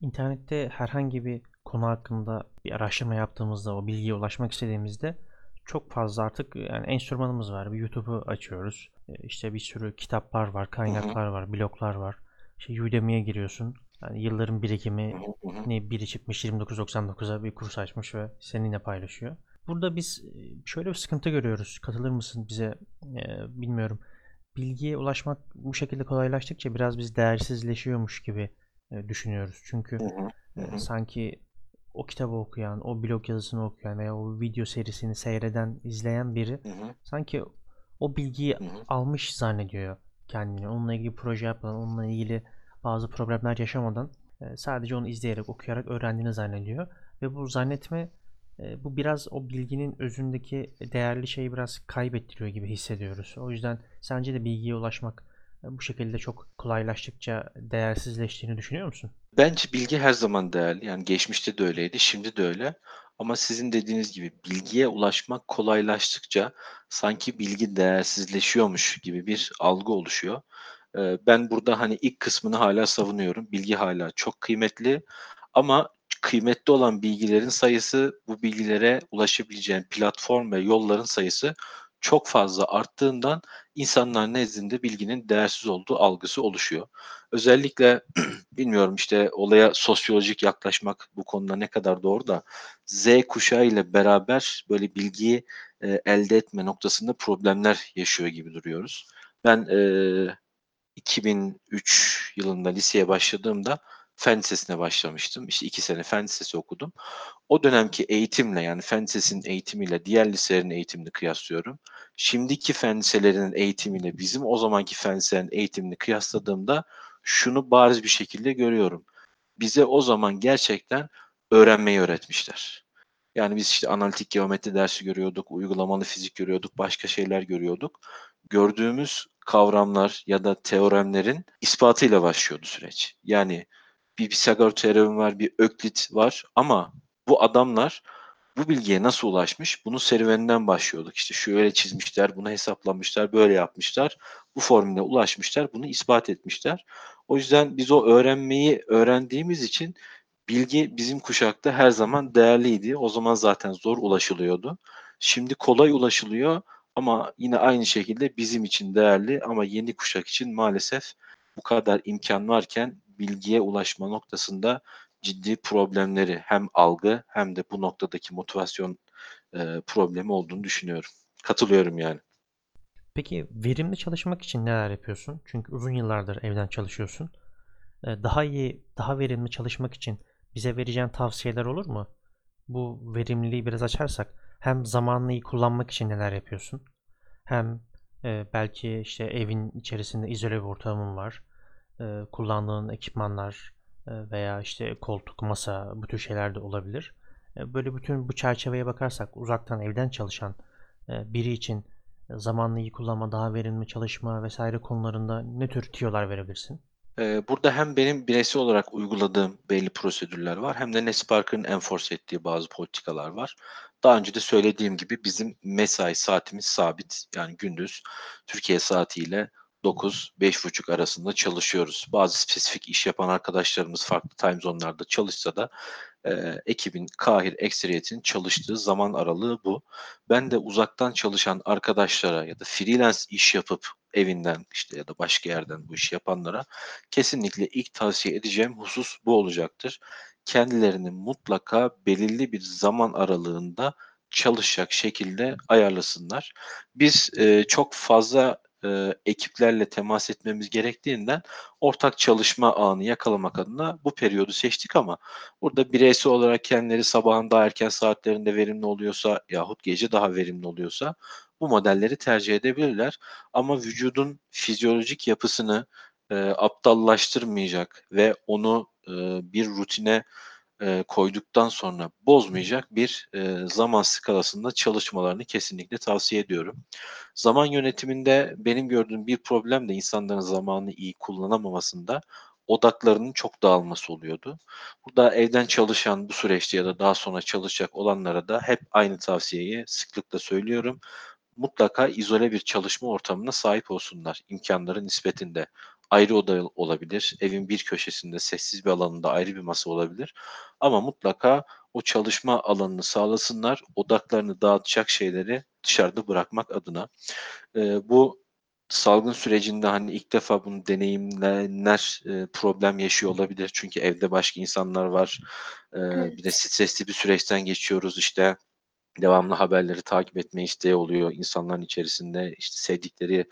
İnternette herhangi bir konu hakkında bir araştırma yaptığımızda, o bilgiye ulaşmak istediğimizde çok fazla artık yani enstrümanımız var. Bir YouTube'u açıyoruz. E, İşte bir sürü kitaplar var, kaynaklar var, bloglar var. İşte Udemy'ye giriyorsun. Yani yılların birikimi ne biri çıkmış 29.99'a bir kurs açmış ve seninle paylaşıyor. Burada biz e, şöyle bir sıkıntı görüyoruz. Katılır mısın bize? E, bilmiyorum. Bilgiye ulaşmak bu şekilde kolaylaştıkça biraz biz değersizleşiyormuş gibi e, düşünüyoruz. Çünkü Hı hı. Hı e, sanki o kitabı okuyan, o blog yazısını okuyan veya o video serisini seyreden, izleyen biri Hı hı. sanki o bilgiyi Hı hı. almış zannediyor kendini. Onunla ilgili proje yapmadan, onunla ilgili bazı problemler yaşamadan e, sadece onu izleyerek, okuyarak öğrendiğini zannediyor. Ve bu zannetme bu biraz o bilginin özündeki değerli şeyi biraz kaybettiriyor gibi hissediyoruz. O yüzden sence de bilgiye ulaşmak bu şekilde çok kolaylaştıkça değersizleştiğini düşünüyor musun? Bence bilgi her zaman değerli. Yani geçmişte de öyleydi, şimdi de öyle. Ama sizin dediğiniz gibi bilgiye ulaşmak kolaylaştıkça sanki bilgi değersizleşiyormuş gibi bir algı oluşuyor. Ben burada hani ilk kısmını hala savunuyorum. Bilgi hala çok kıymetli ama kıymetli olan bilgilerin sayısı bu bilgilere ulaşabileceğin platform ve yolların sayısı çok fazla arttığından insanlar nezdinde bilginin değersiz olduğu algısı oluşuyor. Özellikle [clears throat] bilmiyorum işte olaya sosyolojik yaklaşmak bu konuda ne kadar doğru da Z kuşağı ile beraber böyle bilgiyi e, elde etme noktasında problemler yaşıyor gibi duruyoruz. Ben e, 2003 yılında liseye başladığımda fen lisesine başlamıştım. İşte iki sene fen lisesi okudum. O dönemki eğitimle yani fen lisesinin eğitimiyle diğer liselerin eğitimini kıyaslıyorum. Şimdiki fen liselerinin eğitimiyle bizim o zamanki fen liselerinin eğitimini kıyasladığımda şunu bariz bir şekilde görüyorum. Bize o zaman gerçekten öğrenmeyi öğretmişler. Yani biz işte analitik geometri dersi görüyorduk, uygulamalı fizik görüyorduk, başka şeyler görüyorduk. Gördüğümüz kavramlar ya da teoremlerin ispatıyla başlıyordu süreç. Yani bir Pisagor teoremi var, bir Öklit var ama bu adamlar bu bilgiye nasıl ulaşmış? Bunun serüveninden başlıyorduk. İşte şöyle çizmişler, bunu hesaplamışlar, böyle yapmışlar. Bu formüle ulaşmışlar, bunu ispat etmişler. O yüzden biz o öğrenmeyi öğrendiğimiz için bilgi bizim kuşakta her zaman değerliydi. O zaman zaten zor ulaşılıyordu. Şimdi kolay ulaşılıyor ama yine aynı şekilde bizim için değerli ama yeni kuşak için maalesef bu kadar imkan varken bilgiye ulaşma noktasında ciddi problemleri hem algı hem de bu noktadaki motivasyon e, problemi olduğunu düşünüyorum. Katılıyorum yani. Peki verimli çalışmak için neler yapıyorsun? Çünkü uzun yıllardır evden çalışıyorsun. Ee, Daha iyi, daha verimli çalışmak için bize vereceğin tavsiyeler olur mu? Bu verimliliği biraz açarsak hem zamanını kullanmak için neler yapıyorsun? Hem e, belki işte evin içerisinde izole bir ortamın var. E, kullandığın ekipmanlar e, veya işte koltuk, masa bu tür şeyler de olabilir. E, Böyle bütün bu çerçeveye bakarsak uzaktan evden çalışan e, biri için zamanını iyi kullanma, daha verimli çalışma vesaire konularında ne tür tiyolar verebilirsin? Eee, burada hem benim bireysel olarak uyguladığım belli prosedürler var hem de Nespark'ın enforce ettiği bazı politikalar var. Daha önce de söylediğim gibi bizim mesai saatimiz sabit. Yani gündüz Türkiye saatiyle 9-5.30 arasında çalışıyoruz. Bazı spesifik iş yapan arkadaşlarımız farklı time zone'larda çalışsa da eee, ekibin kahir ekseriyetinin çalıştığı zaman aralığı bu. Ben de uzaktan çalışan arkadaşlara ya da freelance iş yapıp evinden işte ya da başka yerden bu işi yapanlara kesinlikle ilk tavsiye edeceğim husus bu olacaktır. Kendilerini mutlaka belirli bir zaman aralığında çalışacak şekilde ayarlasınlar. Biz e, çok fazla e, ekiplerle temas etmemiz gerektiğinden ortak çalışma anı yakalamak adına bu periyodu seçtik ama burada bireysel olarak kendileri sabahın daha erken saatlerinde verimli oluyorsa yahut gece daha verimli oluyorsa bu modelleri tercih edebilirler. Ama vücudun fizyolojik yapısını e, aptallaştırmayacak ve onu e, bir rutine e, koyduktan sonra bozmayacak bir e, zaman skalasında çalışmalarını kesinlikle tavsiye ediyorum. Zaman yönetiminde benim gördüğüm bir problem de insanların zamanını iyi kullanamamasında odaklarının çok dağılması oluyordu. Burada evden çalışan bu süreçte ya da daha sonra çalışacak olanlara da hep aynı tavsiyeyi sıklıkla söylüyorum mutlaka izole bir çalışma ortamına sahip olsunlar imkanları nispetinde. Ayrı oda olabilir, evin bir köşesinde sessiz bir alanında ayrı bir masa olabilir. Ama mutlaka o çalışma alanını sağlasınlar, odaklarını dağıtacak şeyleri dışarıda bırakmak adına. Ee, bu salgın sürecinde hani ilk defa bunu deneyimleyenler e, problem yaşıyor olabilir. Çünkü evde başka insanlar var. Evet. bir de stresli bir süreçten geçiyoruz işte devamlı haberleri takip etme isteği oluyor insanların içerisinde işte sevdikleri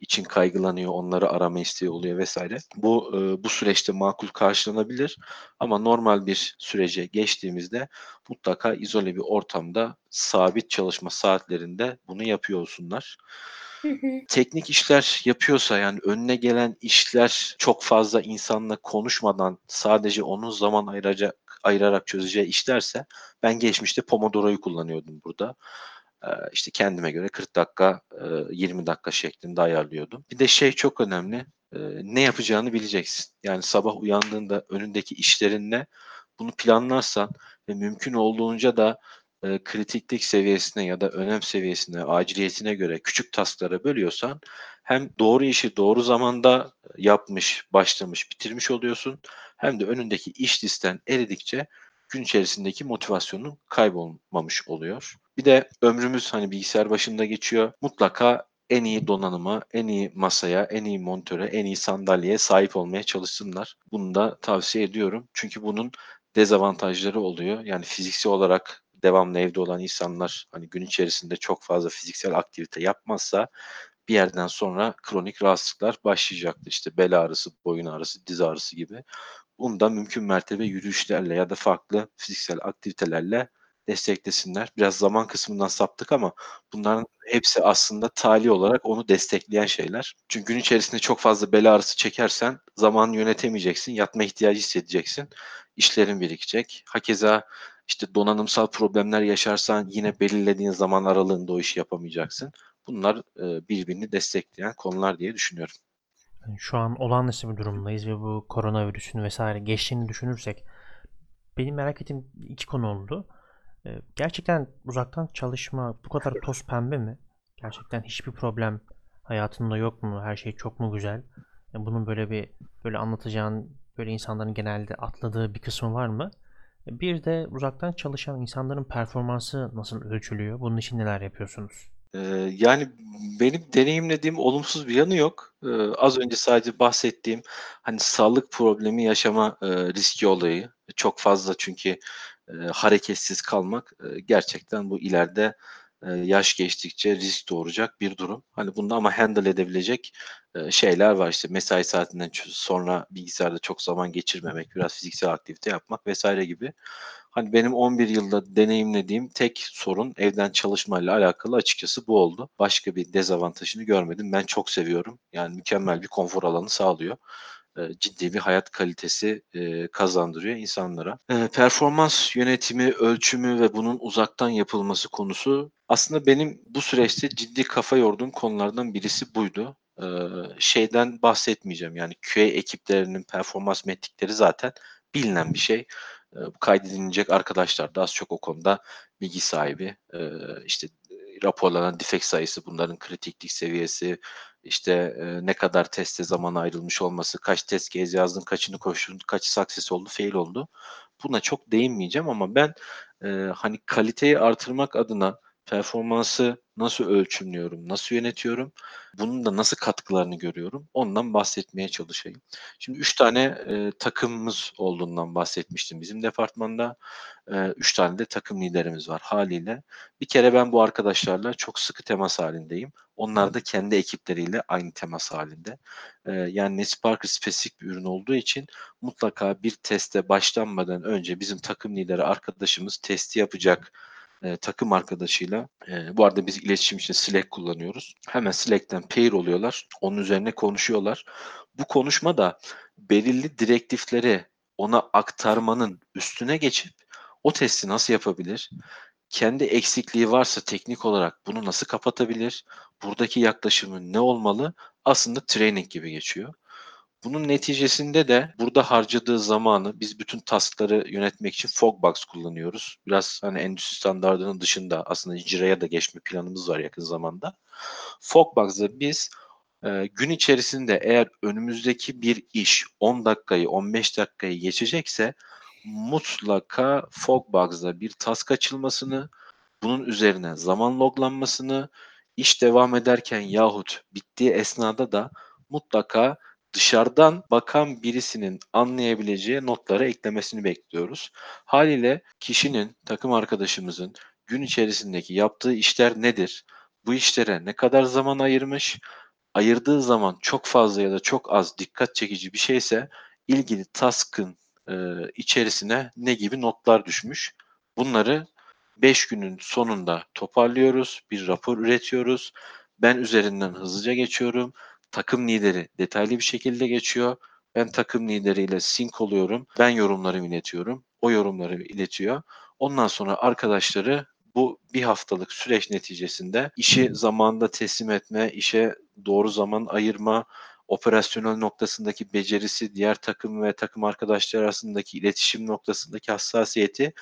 için kaygılanıyor, onları arama isteği oluyor vesaire. Bu e, bu süreçte makul karşılanabilir ama normal bir sürece geçtiğimizde mutlaka izole bir ortamda sabit çalışma saatlerinde bunu yapıyor olsunlar. Hı hı. Teknik işler yapıyorsa yani önüne gelen işler çok fazla insanla konuşmadan sadece onun zaman ayıracak ayırarak çözeceği işlerse ben geçmişte Pomodoro'yu kullanıyordum burada. Ee, işte kendime göre 40 dakika, e, 20 dakika şeklinde ayarlıyordum. Bir de şey çok önemli. e, Ne yapacağını bileceksin. Yani sabah uyandığında önündeki işlerin ne? Bunu planlarsan ve mümkün olduğunca da e, kritiklik seviyesine ya da önem seviyesine, aciliyetine göre küçük tasklara bölüyorsan hem doğru işi doğru zamanda yapmış, başlamış, bitirmiş oluyorsun hem de önündeki iş listen eridikçe gün içerisindeki motivasyonun kaybolmamış oluyor. Bir de ömrümüz hani bilgisayar başında geçiyor. Mutlaka en iyi donanıma, en iyi masaya, en iyi monitöre, en iyi sandalyeye sahip olmaya çalışsınlar. Bunu da tavsiye ediyorum. Çünkü bunun dezavantajları oluyor. Yani fiziksel olarak devamlı evde olan insanlar hani gün içerisinde çok fazla fiziksel aktivite yapmazsa bir yerden sonra kronik rahatsızlıklar başlayacaktır. İşte bel ağrısı, boyun ağrısı, diz ağrısı gibi. Bunu da mümkün mertebe yürüyüşlerle ya da farklı fiziksel aktivitelerle desteklesinler. Biraz zaman kısmından saptık ama bunların hepsi aslında tali olarak onu destekleyen şeyler. Çünkü gün içerisinde çok fazla bel ağrısı çekersen zamanı yönetemeyeceksin, yatma ihtiyacı hissedeceksin, işlerin birikecek. Hakeza işte donanımsal problemler yaşarsan yine belirlediğin zaman aralığında o işi yapamayacaksın. Bunlar birbirini destekleyen konular diye düşünüyorum. Yani şu an olağanüstü bir durumdayız ve bu koronavirüsün vesaire geçtiğini düşünürsek benim merak ettiğim iki konu oldu. Ee, Gerçekten uzaktan çalışma bu kadar toz pembe mi? Gerçekten hiçbir problem hayatında yok mu? Her şey çok mu güzel? Yani bunun böyle bir böyle anlatacağın böyle insanların genelde atladığı bir kısmı var mı? Bir de uzaktan çalışan insanların performansı nasıl ölçülüyor? Bunun için neler yapıyorsunuz? Ee, yani benim deneyimlediğim olumsuz bir yanı yok. Ee, az önce sadece bahsettiğim hani sağlık problemi yaşama e, riski olayı çok fazla çünkü e, hareketsiz kalmak e, gerçekten bu ileride e, yaş geçtikçe risk doğuracak bir durum. Hani bunda ama handle edebilecek e, şeyler var işte mesai saatinden sonra bilgisayarda çok zaman geçirmemek, biraz fiziksel aktivite yapmak vesaire gibi. Hani benim 11 yılda deneyimlediğim tek sorun evden çalışmayla alakalı açıkçası bu oldu. Başka bir dezavantajını görmedim. Ben çok seviyorum. Yani mükemmel bir konfor alanı sağlıyor. e, ciddi bir hayat kalitesi e, kazandırıyor insanlara. E, performans yönetimi, ölçümü ve bunun uzaktan yapılması konusu aslında benim bu süreçte ciddi kafa yorduğum konulardan birisi buydu. E, şeyden bahsetmeyeceğim yani QA ekiplerinin performans metrikleri zaten bilinen bir şey. E, kaydedilecek arkadaşlar da az çok o konuda bilgi sahibi. E, işte raporlanan defekt sayısı, bunların kritiklik seviyesi, işte e, ne kadar teste zaman ayrılmış olması, kaç test case yazdın, kaçını koştun, kaç success oldu, fail oldu. Buna çok değinmeyeceğim ama ben e, hani kaliteyi artırmak adına performansı nasıl ölçümlüyorum, nasıl yönetiyorum, bunun da nasıl katkılarını görüyorum, ondan bahsetmeye çalışayım. Şimdi üç tane e, takımımız olduğundan bahsetmiştim bizim departmanda. E, üç tane de takım liderimiz var haliyle. Bir kere ben bu arkadaşlarla çok sıkı temas halindeyim. Onlar da kendi ekipleriyle aynı temas halinde. E, yani NetSparker spesifik bir ürün olduğu için mutlaka bir teste başlanmadan önce bizim takım lideri arkadaşımız testi yapacak e, takım arkadaşıyla e, bu arada biz iletişim için Slack kullanıyoruz. Hemen Slack'ten pair oluyorlar. Onun üzerine konuşuyorlar. Bu konuşma da belirli direktifleri ona aktarmanın üstüne geçip o testi nasıl yapabilir? Kendi eksikliği varsa teknik olarak bunu nasıl kapatabilir? Buradaki yaklaşımı ne olmalı? Aslında training gibi geçiyor. Bunun neticesinde de burada harcadığı zamanı biz bütün taskları yönetmek için Fogbox kullanıyoruz. Biraz hani endüstri standartının dışında aslında Jira'ya da geçme planımız var yakın zamanda. Fogbox'da biz e, gün içerisinde eğer önümüzdeki bir iş 10 dakikayı 15 dakikayı geçecekse mutlaka Fogbox'da bir task açılmasını, bunun üzerine zaman loglanmasını, iş devam ederken yahut bittiği esnada da mutlaka dışarıdan bakan birisinin anlayabileceği notlara eklemesini bekliyoruz. Haliyle kişinin, takım arkadaşımızın gün içerisindeki yaptığı işler nedir? Bu işlere ne kadar zaman ayırmış? Ayırdığı zaman çok fazla ya da çok az dikkat çekici bir şeyse ilgili task'ın e, içerisine ne gibi notlar düşmüş? Bunları 5 günün sonunda toparlıyoruz, bir rapor üretiyoruz. Ben üzerinden hızlıca geçiyorum takım lideri detaylı bir şekilde geçiyor. Ben takım lideriyle sync oluyorum. Ben yorumlarımı iletiyorum. O yorumları iletiyor. Ondan sonra arkadaşları bu bir haftalık süreç neticesinde işi zamanında teslim etme, işe doğru zaman ayırma, operasyonel noktasındaki becerisi, diğer takım ve takım arkadaşlar arasındaki iletişim noktasındaki hassasiyeti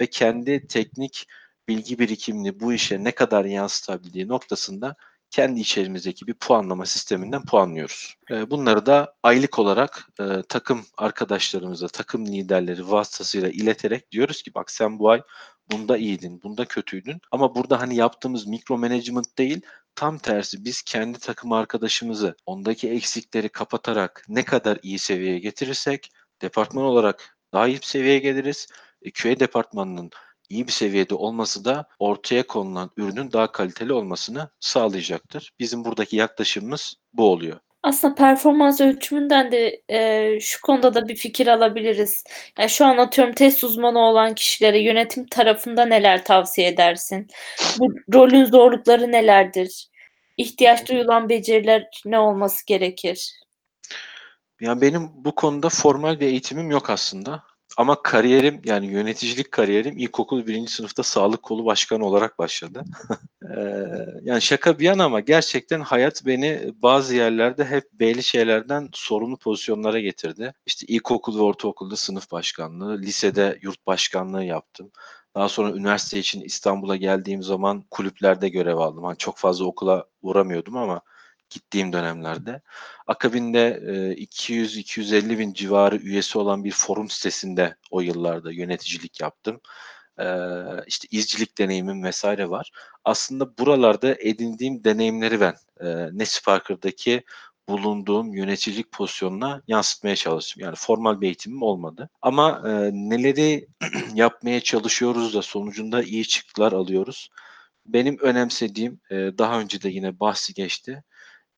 ve kendi teknik bilgi birikimini bu işe ne kadar yansıtabildiği noktasında kendi içerimizdeki bir puanlama sisteminden puanlıyoruz. Bunları da aylık olarak takım arkadaşlarımıza, takım liderleri vasıtasıyla ileterek diyoruz ki bak sen bu ay bunda iyiydin, bunda kötüydün. Ama burada hani yaptığımız mikro management değil, tam tersi biz kendi takım arkadaşımızı ondaki eksikleri kapatarak ne kadar iyi seviyeye getirirsek departman olarak daha iyi seviyeye geliriz. E, QA departmanının iyi bir seviyede olması da ortaya konulan ürünün daha kaliteli olmasını sağlayacaktır. Bizim buradaki yaklaşımımız bu oluyor. Aslında performans ölçümünden de e, şu konuda da bir fikir alabiliriz. Yani şu an atıyorum test uzmanı olan kişilere yönetim tarafında neler tavsiye edersin? Bu rolün zorlukları nelerdir? İhtiyaç duyulan beceriler ne olması gerekir? Yani benim bu konuda formal bir eğitimim yok aslında. Ama kariyerim yani yöneticilik kariyerim ilkokul birinci sınıfta sağlık kolu başkanı olarak başladı. [laughs] yani şaka bir yana ama gerçekten hayat beni bazı yerlerde hep belli şeylerden sorumlu pozisyonlara getirdi. İşte ilkokul ve ortaokulda sınıf başkanlığı, lisede yurt başkanlığı yaptım. Daha sonra üniversite için İstanbul'a geldiğim zaman kulüplerde görev aldım. Yani çok fazla okula uğramıyordum ama gittiğim dönemlerde. Akabinde 200-250 bin civarı üyesi olan bir forum sitesinde o yıllarda yöneticilik yaptım. İşte izcilik deneyimim vesaire var. Aslında buralarda edindiğim deneyimleri ben Nesparker'daki bulunduğum yöneticilik pozisyonuna yansıtmaya çalıştım. Yani formal bir eğitimim olmadı. Ama e, neleri [clears throat] yapmaya çalışıyoruz da sonucunda iyi çıktılar alıyoruz. Benim önemsediğim, e, daha önce de yine bahsi geçti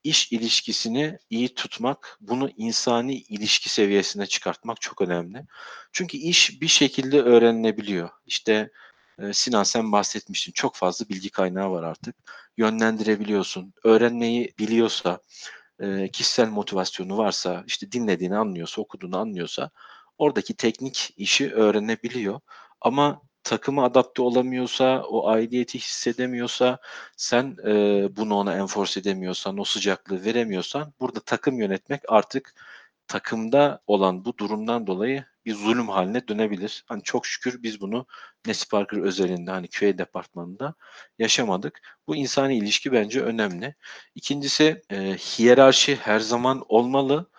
iş ilişkisini iyi tutmak, bunu insani ilişki seviyesine çıkartmak çok önemli. Çünkü iş bir şekilde öğrenilebiliyor. İşte e, Sinan sen bahsetmiştin. Çok fazla bilgi kaynağı var artık. Yönlendirebiliyorsun. Öğrenmeyi biliyorsa, e, kişisel motivasyonu varsa, işte dinlediğini anlıyorsa, okuduğunu anlıyorsa oradaki teknik işi öğrenebiliyor. Ama takıma adapte olamıyorsa, o aidiyeti hissedemiyorsa, sen e, bunu ona enforce edemiyorsan, o sıcaklığı veremiyorsan burada takım yönetmek artık takımda olan bu durumdan dolayı bir zulüm haline dönebilir. Hani çok şükür biz bunu Nesi Parker özelinde hani QA departmanında yaşamadık. Bu insani ilişki bence önemli. İkincisi e, hiyerarşi her zaman olmalı.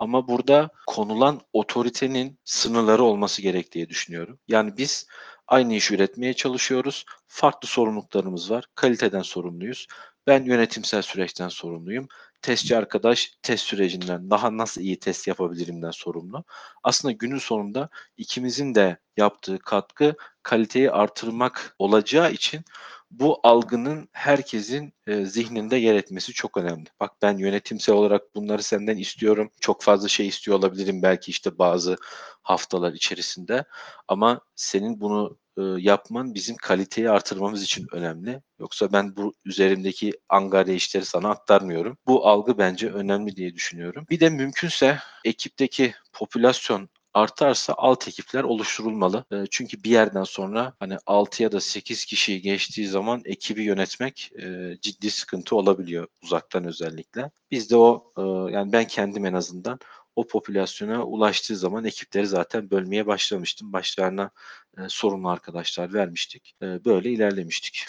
Ama burada konulan otoritenin sınırları olması gerektiği düşünüyorum. Yani biz aynı işi üretmeye çalışıyoruz. Farklı sorumluluklarımız var. Kaliteden sorumluyuz. Ben yönetimsel süreçten sorumluyum. Testçi arkadaş test sürecinden daha nasıl iyi test yapabilirimden sorumlu. Aslında günün sonunda ikimizin de yaptığı katkı kaliteyi artırmak olacağı için bu algının herkesin e, zihninde yer etmesi çok önemli. Bak ben yönetimsel olarak bunları senden istiyorum. Çok fazla şey istiyor olabilirim belki işte bazı haftalar içerisinde. Ama senin bunu e, yapman bizim kaliteyi artırmamız için önemli. Yoksa ben bu üzerimdeki angarya işleri sana aktarmıyorum. Bu algı bence önemli diye düşünüyorum. Bir de mümkünse ekipteki popülasyon artarsa alt ekipler oluşturulmalı. E, çünkü bir yerden sonra hani 6 ya da 8 kişiyi geçtiği zaman ekibi yönetmek e, ciddi sıkıntı olabiliyor uzaktan özellikle. Biz de o e, yani ben kendim en azından o popülasyona ulaştığı zaman ekipleri zaten bölmeye başlamıştım. Başlarına e, sorumlu arkadaşlar vermiştik. E, böyle ilerlemiştik.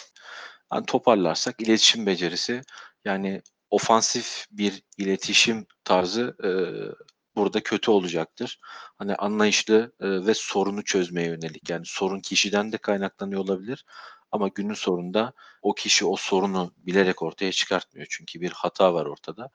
Yani toparlarsak iletişim becerisi yani ofansif bir iletişim tarzı e, burada kötü olacaktır. Hani anlayışlı e, ve sorunu çözmeye yönelik. Yani sorun kişiden de kaynaklanıyor olabilir. Ama günün sonunda o kişi o sorunu bilerek ortaya çıkartmıyor. Çünkü bir hata var ortada.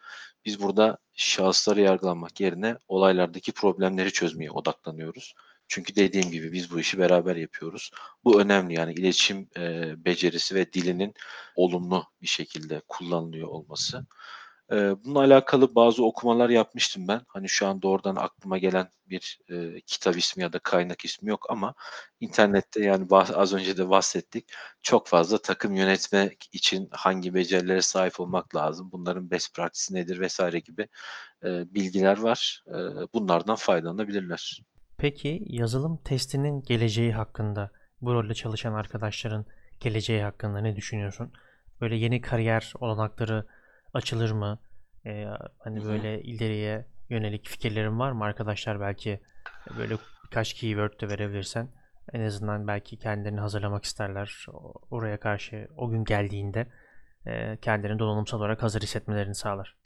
Biz burada şahısları yargılamak yerine olaylardaki problemleri çözmeye odaklanıyoruz. Çünkü dediğim gibi biz bu işi beraber yapıyoruz. Bu önemli yani iletişim e, becerisi ve dilinin olumlu bir şekilde kullanılıyor olması. Eee, bununla alakalı bazı okumalar yapmıştım ben. Hani şu an doğrudan aklıma gelen bir eee, kitap ismi ya da kaynak ismi yok ama internette yani az önce de bahsettik. Çok fazla takım yönetmek için hangi becerilere sahip olmak lazım, bunların best practice nedir vesaire gibi eee, bilgiler var. Eee, bunlardan faydalanabilirler. Peki yazılım testinin geleceği hakkında, bu rolde çalışan arkadaşların geleceği hakkında ne düşünüyorsun? Böyle yeni kariyer olanakları açılır mı? Ee, hani böyle ileriye yönelik fikirlerin var mı arkadaşlar? Belki böyle birkaç keyword de verebilirsen en azından belki kendilerini hazırlamak isterler. Oraya karşı o gün geldiğinde kendilerini donanımsal olarak hazır hissetmelerini sağlar.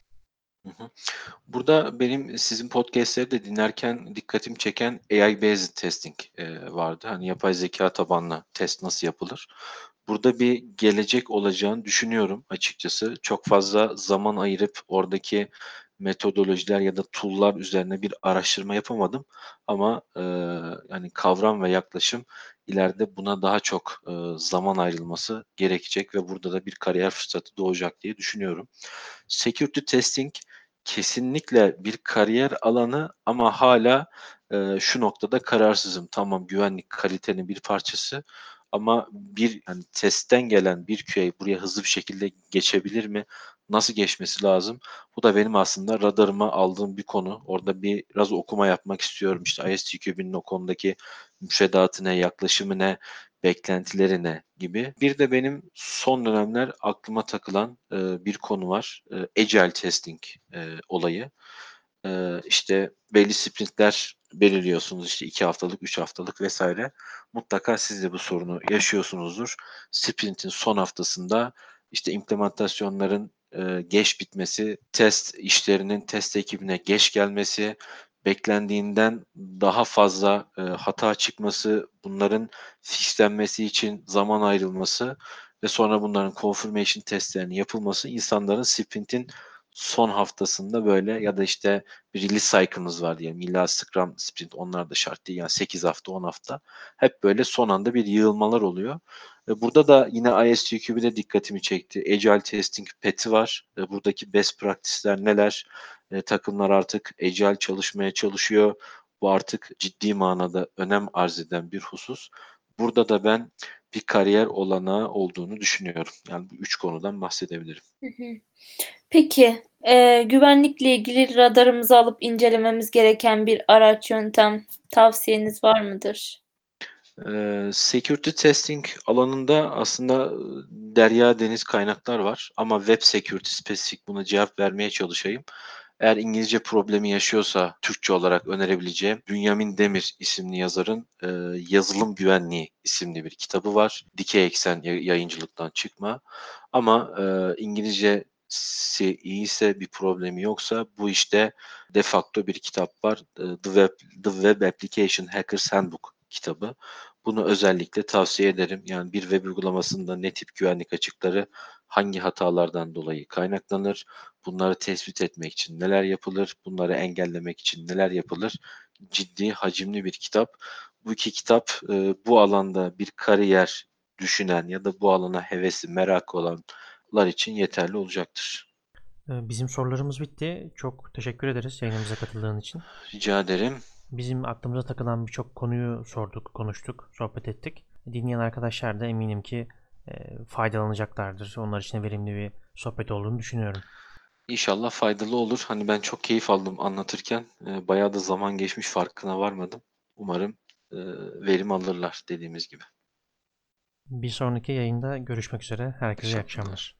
Burada benim sizin podcast'leri de dinlerken dikkatimi çeken AI based testing vardı. Hani yapay zeka tabanlı test nasıl yapılır? Burada bir gelecek olacağını düşünüyorum açıkçası. Çok fazla zaman ayırıp oradaki metodolojiler ya da tool'lar üzerine bir araştırma yapamadım. Ama e, yani kavram ve yaklaşım ileride buna daha çok e, zaman ayrılması gerekecek ve burada da bir kariyer fırsatı doğacak diye düşünüyorum. Security testing kesinlikle bir kariyer alanı ama hala e, şu noktada kararsızım. Tamam güvenlik kalitenin bir parçası ama bir yani testten gelen bir QA buraya hızlı bir şekilde geçebilir mi? Nasıl geçmesi lazım? Bu da benim aslında radarıma aldığım bir konu. Orada bir biraz okuma yapmak istiyorum. İşte ISTQB'nin o konudaki müfredatı ne, yaklaşımı ne, beklentileri ne gibi. Bir de benim son dönemler aklıma takılan e, bir konu var. E, Agile testing e, olayı. E, işte belli sprintler belirliyorsunuz işte iki haftalık, üç haftalık vesaire. Mutlaka siz de bu sorunu yaşıyorsunuzdur. Sprintin son haftasında işte implementasyonların e, geç bitmesi, test işlerinin test ekibine geç gelmesi, beklendiğinden daha fazla e, hata çıkması, bunların fixlenmesi için zaman ayrılması ve sonra bunların confirmation testlerinin yapılması insanların sprintin son haftasında böyle ya da işte bir release cycle'ımız var diyelim. İlla Scrum sprint onlar da şart değil. Yani 8 hafta 10 hafta. Hep böyle son anda bir yığılmalar oluyor. E, Burada da yine ISTQB'de dikkatimi çekti. Agile Testing Pet'i var. E, Buradaki best practice'ler neler? E, takımlar artık Agile çalışmaya çalışıyor. Bu artık ciddi manada önem arz eden bir husus. Burada da ben bir kariyer olanağı olduğunu düşünüyorum. Yani bu üç konudan bahsedebilirim. Peki, eee, güvenlikle ilgili radarımıza alıp incelememiz gereken bir araç, yöntem tavsiyeniz var mıdır? Eee, security testing alanında aslında, ııı, derya deniz kaynaklar var ama web security spesifik buna cevap vermeye çalışayım. Eğer İngilizce problemi yaşıyorsa Türkçe olarak önerebileceğim Bünyamin Demir isimli yazarın, eee, Yazılım Güvenliği isimli bir kitabı var. Dikey Eksen ya yayıncılıktan çıkma ama, eee, İngilizcesi iyiyse, bir problemi yoksa bu işte de facto bir kitap var. Eee, The Web The Web Application Hackers Handbook kitabı. Bunu özellikle tavsiye ederim. Yani bir web uygulamasında ne tip güvenlik açıkları hangi hatalardan dolayı kaynaklanır? Bunları tespit etmek için neler yapılır? Bunları engellemek için neler yapılır? Ciddi, hacimli bir kitap. Bu 2 kitap, eee, bu alanda bir kariyer düşünen ya da bu alana hevesli, merakı olanlar için yeterli olacaktır. Eee, bizim sorularımız bitti. Çok teşekkür ederiz yayınımıza katıldığın için. Rica ederim. Bizim aklımıza takılan birçok konuyu sorduk, konuştuk, sohbet ettik. Dinleyen arkadaşlar da eminim ki, eee, faydalanacaklardır. Onlar için de verimli bir sohbet olduğunu düşünüyorum. İnşallah faydalı olur. Hani ben çok keyif aldım anlatırken. Eee, bayağı da zaman geçmiş farkına varmadım. Umarım, eee, verim alırlar dediğimiz gibi. Bir sonraki yayında görüşmek üzere. Herkese iyi akşamlar.